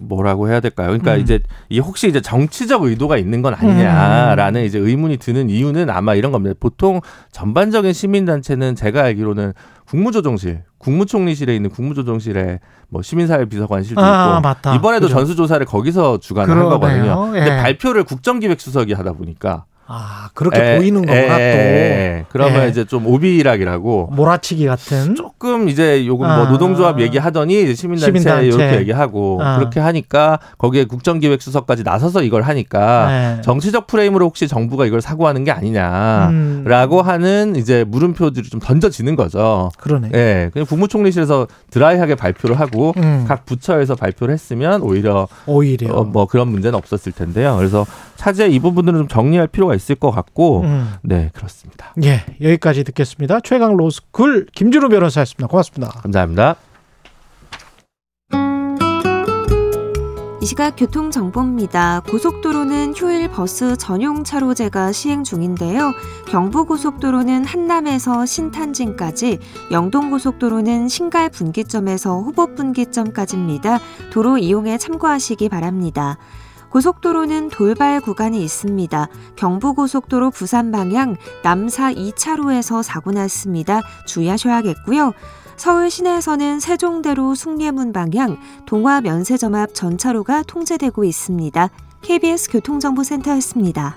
뭐라고 해야 될까요? 그러니까 음. 이제 이 혹시 이제 정치적 의도가 있는 건 아니냐라는 이제 의문이 드는 이유는 아마 이런 겁니다. 보통 전반적인 시민 단체는 제가 알기로는 국무조정실, 국무총리실에 있는 국무조정실에 뭐 시민사회 비서관실도 아, 있고 맞다. 이번에도 그죠. 전수조사를 거기서 주관을 한 그러네요. 거거든요. 근데 예. 발표를 국정기획수석이 하다 보니까 아, 그렇게 에, 보이는 거구나 에, 에, 또. 그러면 예. 이제 좀 오비락이라고 몰아치기 같은. 조금 이제 요건 아. 뭐 노동조합 얘기하더니 시민단체, 시민단체. 이렇게 얘기하고 아. 그렇게 하니까 거기에 국정기획수석까지 나서서 이걸 하니까 네. 정치적 프레임으로 혹시 정부가 이걸 사고하는 게 아니냐라고 음. 하는 이제 물음표들이 좀 던져지는 거죠. 그러네. 예, 그냥 국무총리실에서 드라이하게 발표를 하고 음. 각 부처에서 발표를 했으면 오히려 오히려. 어, 뭐 그런 문제는 없었을 텐데요. 그래서 차제 이 부분들은 좀 정리할 필요가 있을 것 같고, 음. 네 그렇습니다. 예, 여기까지 듣겠습니다. 최강 로스쿨 김준우 변호사였습니다. 고맙습니다. 감사합니다. 이 시각 교통 정보입니다. 고속도로는 휴일 버스 전용 차로제가 시행 중인데요. 경부고속도로는 한남에서 신탄진까지, 영동고속도로는 신갈 분기점에서 호법 분기점까지입니다. 도로 이용에 참고하시기 바랍니다. 고속도로는 돌발 구간이 있습니다. 경부고속도로 부산 방향 남사 2차로에서 사고 났습니다. 주의하셔야겠고요. 서울 시내에서는 세종대로 숭례문 방향 동화 면세점 앞 전차로가 통제되고 있습니다. KBS 교통정보센터였습니다.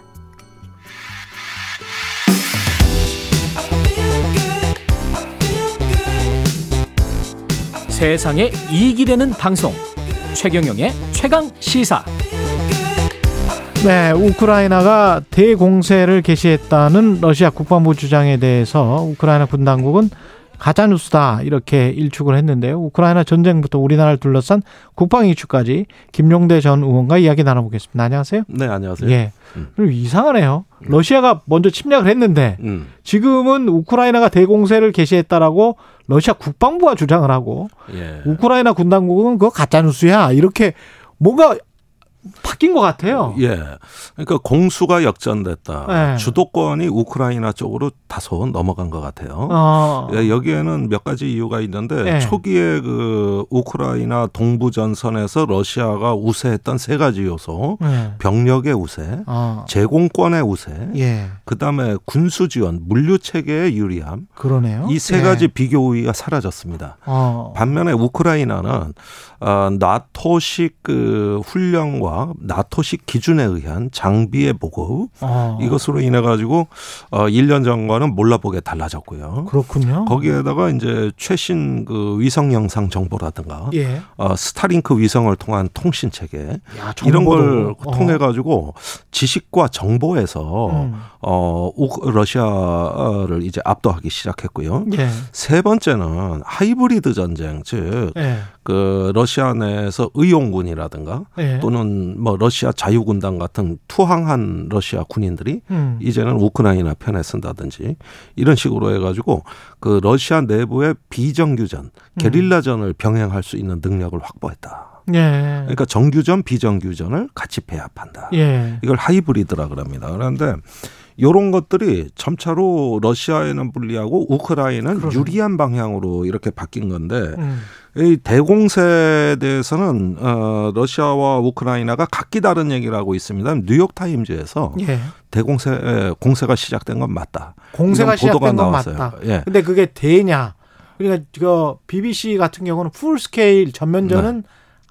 세상에 이익이 되는 방송 최경영의 최강 시사 네, 우크라이나가 대공세를 개시했다는 러시아 국방부 주장에 대해서 우크라이나 군 당국은 가짜 뉴스다 이렇게 일축을 했는데요. 우크라이나 전쟁부터 우리나라를 둘러싼 국방 이슈까지 김용대 전 의원과 이야기 나눠보겠습니다. 안녕하세요. 네, 안녕하세요. 예. 그리고 이상하네요. 러시아가 먼저 침략을 했는데 음. 지금은 우크라이나가 대공세를 개시했다라고 러시아 국방부가 주장을 하고 예. 우크라이나 군 당국은 그거 가짜 뉴스야 이렇게 뭔가 바뀐 것 같아요. 예. 그러니까 공수가 역전됐다. 네. 주도권이 우크라이나 쪽으로 다소 넘어간 것 같아요. 어. 예, 여기에는 몇 가지 이유가 있는데 네. 초기에 그 우크라이나 동부 전선에서 러시아가 우세했던 세 가지 요소. 네. 병력의 우세, 어. 제공권의 우세, 예. 그다음에 군수 지원, 물류 체계의 유리함. 그러네요. 이세 예. 가지 비교 우위가 사라졌습니다. 어. 반면에 우크라이나는 어, 나토식 그 훈련과 장비와 나토식 기준에 의한 장비의 보급 어. 이것으로 인해 가지고 어 1년 전과는 몰라보게 달라졌고요. 그렇군요. 거기에다가 이제 최신 그 위성 영상 정보라든가 예. 어, 스타링크 위성을 통한 통신 체계 야, 이런 걸. 어. 통해 가지고 지식과 정보에서 음. 어 우- 러시아를 이제 압도하기 시작했고요. 예. 세 번째는 하이브리드 전쟁 즉 예. 그 러시아 내에서 의용군이라든가 예. 또는 뭐 러시아 자유군단 같은 투항한 러시아 군인들이 음. 이제는 우크라이나 편에 쓴다든지 이런 식으로 해가지고 그 러시아 내부의 비정규전, 게릴라전을 병행할 수 있는 능력을 확보했다. 예. 그러니까 정규전, 비정규전을 같이 배합한다. 예. 이걸 하이브리드라 그럽니다. 그런데 이런 것들이 점차로 러시아에는 불리하고 우크라이나는 유리한 방향으로 이렇게 바뀐 건데 음. 이 대공세에 대해서는 어, 러시아와 우크라이나가 각기 다른 얘기를 하고 있습니다. 뉴욕 타임즈에서 예. 대공세 에, 공세가 시작된 건 맞다. 공세가 시작된 건 나왔어요. 맞다. 예. 근데 그게 되냐? 그러니까 그 BBC 같은 경우는 full scale 전면전은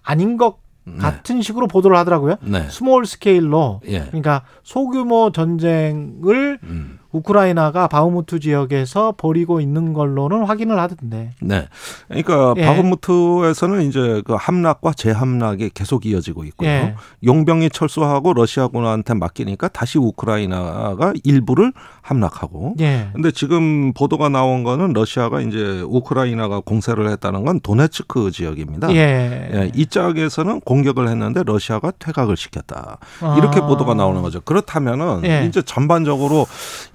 아닌 것 같은 식으로 보도를 하더라고요. 네. small scale로 예. 그러니까 소규모 전쟁을 음. 우크라이나가 바흐무트 지역에서 벌이고 있는 걸로는 확인을 하던데. 네. 그러니까 예. 바흐무트에서는 이제 그 함락과 재함락이 계속 이어지고 있고요. 예. 용병이 철수하고 러시아군한테 맡기니까 다시 우크라이나가 일부를 함락하고. 예. 근데 지금 보도가 나온 거는 러시아가 이제 우크라이나가 공세를 했다는 건 도네츠크 지역입니다. 예. 이 짝에서는 공격을 했는데 러시아가 퇴각을 시켰다. 이렇게 아. 보도가 나오는 거죠. 그렇다면은 예. 이제 전반적으로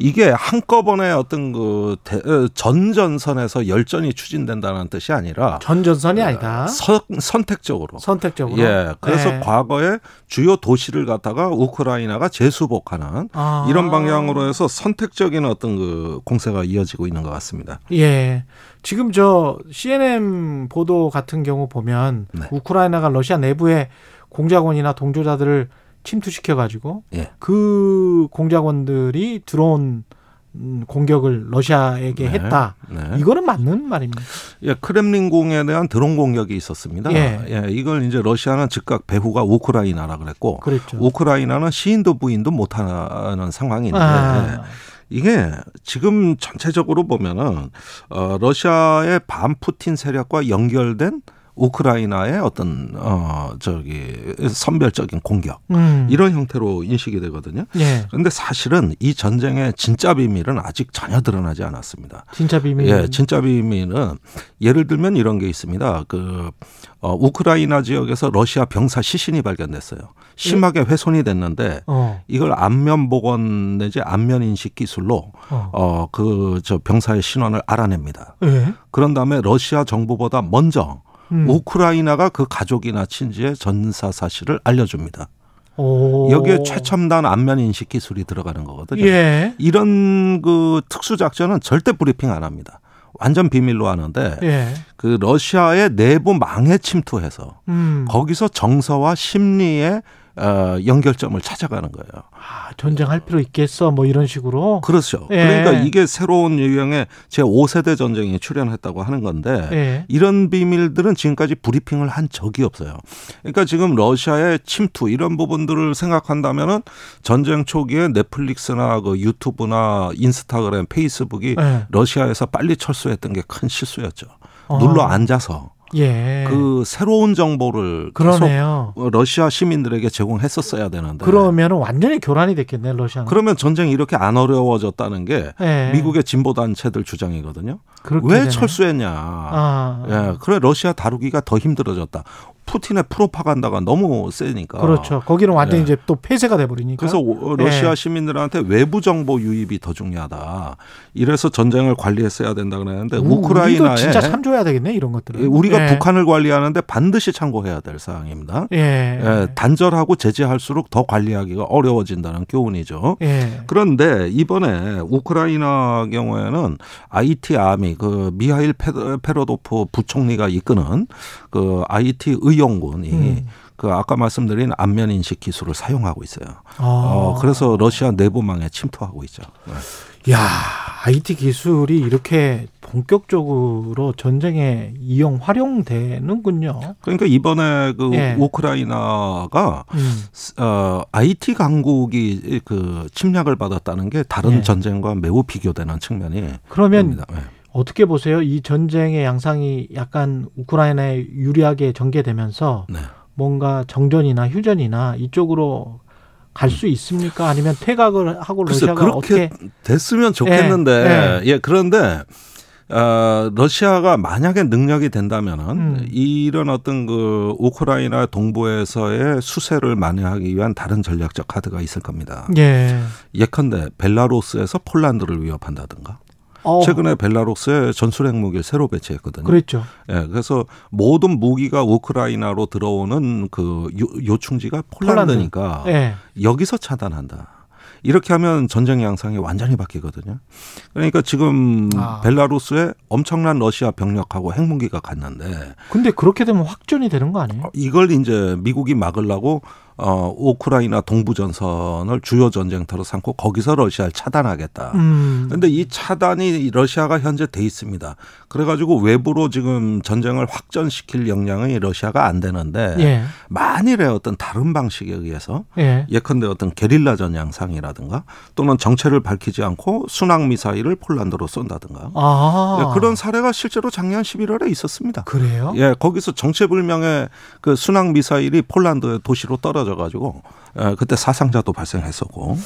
이게 한꺼번에 어떤 그 대- 어, 전전선에서 열전이 추진된다는 뜻이 아니라 전전선이 아니다. 선, 선택적으로. 선택적으로. 예. 그래서 예. 과거에 주요 도시를 갖다가 우크라이나가 재수복하는 아. 이런 방향으로 해서 선택적인 어떤 그 공세가 이어지고 있는 것 같습니다. 예. 지금 저 CNN 보도 같은 경우 보면 네. 우크라이나가 러시아 내부의 공작원이나 동조자들을 침투시켜 가지고 예. 그 공작원들이 드론 음, 공격을 러시아에게 네. 했다. 네. 이거는 맞는 말입니까? 예, 크렘린궁에 대한 드론 공격이 있었습니다. 예. 이걸 이제 러시아는 즉각 배후가 우크라이나라 그랬고 그랬죠. 우크라이나는 시인도 부인도 못하는 상황인데 아. 이게 지금 전체적으로 보면은 어, 러시아의 반 푸틴 세력과 연결된 우크라이나의 어떤 어 저기 선별적인 공격 음. 이런 형태로 인식이 되거든요. 예. 그런데 사실은 이 전쟁의 진짜 비밀은 아직 전혀 드러나지 않았습니다. 진짜 비밀. 예, 진짜 비밀은 예를 들면 이런 게 있습니다. 그 어, 우크라이나 지역에서 러시아 병사 시신이 발견됐어요. 심하게 훼손이 됐는데 어. 이걸 안면 복원 내지 안면 인식 기술로 어. 어그저 병사의 신원을 알아냅니다. 예. 그런 다음에 러시아 정부보다 먼저 음. 우크라이나가 그 가족이나 친지의 전사 사실을 알려줍니다. 오. 여기에 최첨단 안면 인식 기술이 들어가는 거거든요. 예. 이런 그 특수 작전은 절대 브리핑 안 합니다. 완전 비밀로 하는데 예. 그 러시아의 내부 망에 침투해서 음. 거기서 정서와 심리의 어, 연결점을 찾아가는 거예요. 아, 전쟁할 필요 있겠어. 뭐 이런 식으로. 그렇죠. 예. 그러니까 이게 새로운 유형의 제 5세대 전쟁이 출현했다고 하는 건데 예. 이런 비밀들은 지금까지 브리핑을 한 적이 없어요. 그러니까 지금 러시아의 침투 이런 부분들을 생각한다면은 전쟁 초기에 넷플릭스나 그 유튜브나 인스타그램, 페이스북이 예. 러시아에서 빨리 철수했던 게 큰 실수였죠. 어. 눌러 앉아서 예. 그 새로운 정보를 그러네요. 계속 러시아 시민들에게 제공했었어야 되는데 그러면 완전히 교란이 됐겠네, 러시아는. 그러면 전쟁이 이렇게 안 어려워졌다는 게 예. 미국의 진보 단체들 주장이거든요. 왜 되네. 철수했냐? 아. 예, 그래 러시아 다루기가 더 힘들어졌다. 푸틴의 프로파간다가 너무 세니까. 그렇죠. 거기는 완전히 예. 이제 또 폐쇄가 돼 버리니까. 그래서 오- 러시아 예. 시민들한테 외부 정보 유입이 더 중요하다. 이래서 전쟁을 관리했어야 된다 그러는데 우- 우크라이나에 우리도 진짜 참조해야 되겠네, 이런 것들은. 예, 우리가 예. 북한을 관리하는데 반드시 참고해야 될 사항입니다. 예. 예, 단절하고 제재할수록 더 관리하기가 어려워진다는 교훈이죠. 예. 그런데 이번에 우크라이나 경우에는 IT 아미 그 미하일 페- 페로도프 부총리가 이끄는 그 IT 의 용군이 음. 그 아까 말씀드린 안면 인식 기술을 사용하고 있어요. 아. 어, 그래서 러시아 내부망에 침투하고 있죠. 네. 야, IT 기술이 이렇게 본격적으로 전쟁에 이용 활용되는군요. 그러니까 이번에 그 예. 우크라이나가 음. 어, IT 강국이 그 침략을 받았다는 게 다른 예. 전쟁과 매우 비교되는 측면이 그러면. 예. 어떻게 보세요? 이 전쟁의 양상이 약간 우크라이나에 유리하게 전개되면서 네. 뭔가 정전이나 휴전이나 이쪽으로 갈수 있습니까? 아니면 퇴각을 하고 음. 글쎄 러시아가 그렇게 어떻게 됐으면 좋겠는데 예, 예, 그런데 어, 러시아가 만약에 능력이 된다면은 음. 이런 어떤 그 우크라이나 동부에서의 수세를 만회하기 위한 다른 전략적 카드가 있을 겁니다. 예. 예컨대 벨라루스에서 폴란드를 위협한다든가. 어, 최근에 벨라루스에 전술 핵 무기를 새로 배치했거든요. 그랬죠. 예, 그래서 모든 무기가 우크라이나로 들어오는 그 요, 요충지가 폴란드니까 예. 여기서 차단한다. 이렇게 하면 전쟁 양상이 완전히 바뀌거든요. 그러니까 지금 아. 벨라루스에 엄청난 러시아 병력하고 핵무기가 갔는데 근데 그렇게 되면 확전이 되는 거 아니에요? 이걸 이제 미국이 막으려고 어 우크라이나 동부 전선을 주요 전쟁터로 삼고 거기서 러시아를 차단하겠다. 음. 근데 이 차단이 러시아가 현재 돼 있습니다. 그래가지고 외부로 지금 전쟁을 확전시킬 역량이 러시아가 안 되는데 예. 만일에 어떤 다른 방식에 의해서 예. 예컨대 어떤 게릴라전 양상이라든가 또는 정체를 밝히지 않고 순항 미사일을 폴란드로 쏜다든가 아. 예, 그런 사례가 실제로 작년 11월에 있었습니다. 그래요? 예, 거기서 정체불명의 그 순항 미사일이 폴란드 도시로 떨어 져 가지고 예, 그때 사상자도 발생했었고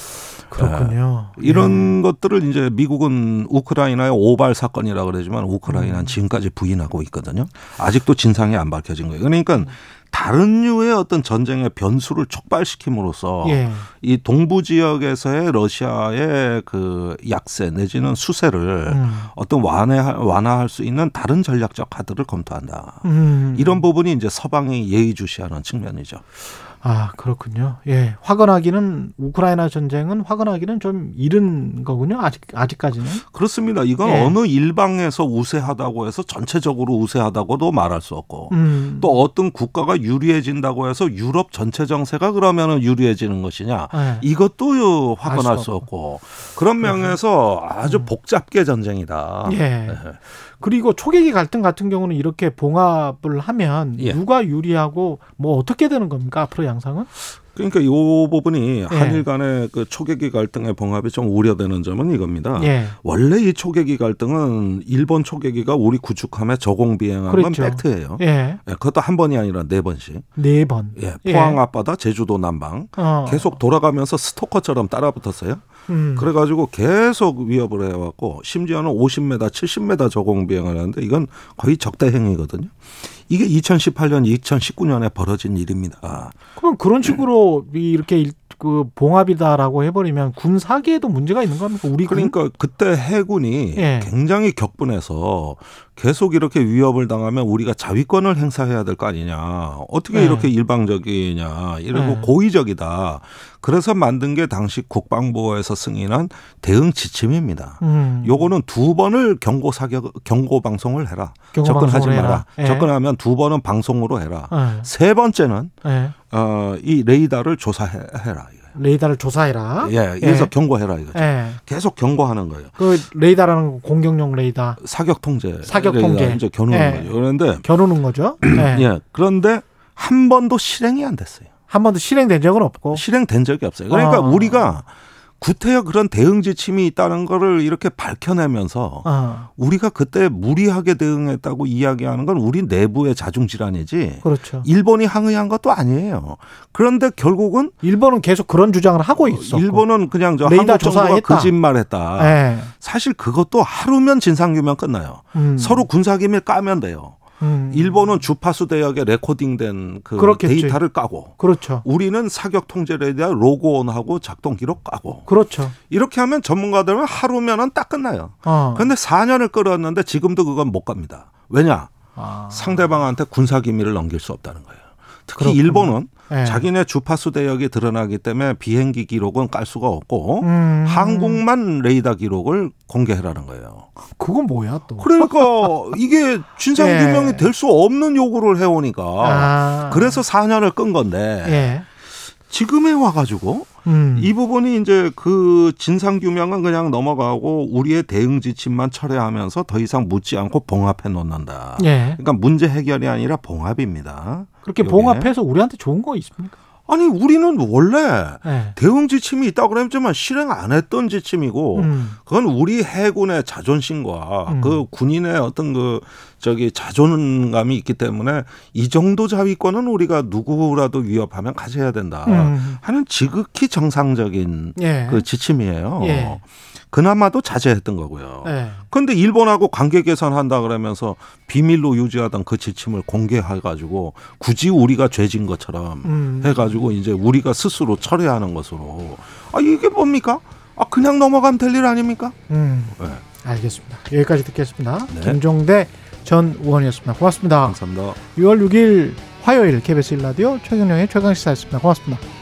그렇군요. 예, 이런 것들을 이제 미국은 우크라이나의 오발 사건이라 그러지만 우크라이나는 음. 지금까지 부인하고 있거든요. 아직도 진상이 안 밝혀진 거예요. 그러니까 다른 류의 어떤 전쟁의 변수를 촉발시킴으로써 예. 이 동부 지역에서의 러시아의 그 약세 내지는 수세를 음. 어떤 완화 완화할 수 있는 다른 전략적 카드를 검토한다. 음. 이런 부분이 이제 서방이 예의주시하는 측면이죠. 아, 그렇군요. 예. 화건하기는 우크라이나 전쟁은 화건하기는 좀 이른 거군요. 아직 아직까지는. 그렇습니다. 이건 예. 어느 일방에서 우세하다고 해서 전체적으로 우세하다고도 말할 수 없고 음. 또 어떤 국가가 유리해진다고 해서 유럽 전체 정세가 그러면은 유리해지는 것이냐 예. 이것도 알수 없고 그런 면에서 아주 복잡게 전쟁이다. 음. 예. 그리고 초계기 갈등 같은 경우는 이렇게 봉합을 하면 예. 누가 유리하고 뭐 어떻게 되는 겁니까? 앞으로 양상은? 그러니까 이 부분이 예. 한일 간의 그 초계기 갈등의 봉합이 좀 우려되는 점은 이겁니다. 예. 원래 이 초계기 갈등은 일본 초계기가 우리 구축함에 저공 비행한 그렇죠. 건 팩트예요. 예. 예, 그것도 한 번이 아니라 네 번씩. 네 번. 예, 예. 포항 앞바다, 제주도 남방 어. 계속 돌아가면서 스토커처럼 따라붙었어요. 음. 그래가지고 계속 위협을 해왔고 심지어는 50m, 70m 저공 비행을 하는데 이건 거의 적대 행위거든요. 이게 2018년, 2019년에 벌어진 일입니다. 그럼 그런 식으로 이렇게 일- 그 봉합이다라고 해버리면 군 사기에도 문제가 있는 겁니까? 우리 군? 그러니까 그때 해군이 예. 굉장히 격분해서 계속 이렇게 위협을 당하면 우리가 자위권을 행사해야 될 거 아니냐. 어떻게 예. 이렇게 일방적이냐. 이러고 예. 고의적이다. 그래서 만든 게 당시 국방부에서 승인한 대응 지침입니다. 음. 요거는 두 번을 경고 사격 경고 방송을 해라. 경고 접근하지 해라. 마라. 예. 접근하면 두 번은 방송으로 해라. 예. 세 번째는 예. 어, 이 레이더를 조사해라. 레이더를 조사해라. 예, 그래서 경고해라 이거죠. 예. 계속 경고하는 거예요. 그 레이더라는 건 공격용 레이더. 사격 통제. 사격 통제. 이제 겨누는 예. 거죠. 그런데 겨누는 거죠. 예. *clears throat* 예. 그런데 한 번도 실행이 안 됐어요. 한 번도 실행된 적은 없고. 실행된 적이 없어요. 그러니까 아. 우리가 구태여 그런 대응 지침이 있다는 거를 이렇게 밝혀내면서 어. 우리가 그때 무리하게 대응했다고 이야기하는 건 우리 내부의 자중 질환이지. 그렇죠. 일본이 항의한 것도 아니에요. 그런데 결국은 일본은 계속 그런 주장을 하고 있었고. 일본은 그냥 저 한국 정부가 조사했다. 거짓말했다. 예. 사실 그것도 하루면 진상 규명 끝나요. 음. 서로 군사 기밀 까면 돼요. 음. 일본은 주파수 대역에 레코딩된 그 그렇겠지. 데이터를 까고 그렇죠. 우리는 사격 통제 레이더 로그온하고 작동 기록 까고 그렇죠. 이렇게 하면 전문가들은 하루면은 딱 끝나요. 어. 근데 4년을 끌었는데 지금도 그건 못 갑니다. 왜냐? 아. 상대방한테 군사 기밀을 넘길 수 없다는 거예요. 특히 그렇군요. 일본은 예. 자기네 주파수 대역이 드러나기 때문에 비행기 기록은 깔 수가 없고 음. 한국만 레이더 기록을 공개해라는 거예요. 그건 뭐야 또? 그러니까 *laughs* 이게 진상 예. 규명이 될수 없는 요구를 해오니까 아. 그래서 4년을 끈 건데 예. 지금에 와가지고 음. 이 부분이 이제 그 진상 규명은 그냥 넘어가고 우리의 대응 지침만 철회하면서 더 이상 묻지 않고 봉합해 놓는다. 예. 그러니까 문제 해결이 아니라 봉합입니다. 그렇게 요게. 봉합해서 우리한테 좋은 거 있습니까? 아니 우리는 원래 예. 대응 지침이 있다고 그랬지만 실행 안 했던 지침이고 음. 그건 우리 해군의 자존심과 음. 그 군인의 어떤 그 저기 자존감이 있기 때문에 이 정도 자위권은 우리가 누구라도 위협하면 가져야 된다 음. 하는 지극히 정상적인 예. 그 지침이에요. 예. 그나마도 자제했던 거고요. 예. 그런데 일본하고 관계 개선한다 그러면서 비밀로 유지하던 그 지침을 공개해가지고 굳이 우리가 죄진 것처럼 음. 해가지고 이제 우리가 스스로 철회하는 것으로 아 이게 뭡니까? 아 그냥 넘어가면 될 일 아닙니까? 음. 네. 알겠습니다. 여기까지 듣겠습니다. 네. 김종대 전 의원이었습니다. 고맙습니다. 감사합니다. 6월 6일 화요일 KBS 1라디오 최경영의 최강시사였습니다. 고맙습니다.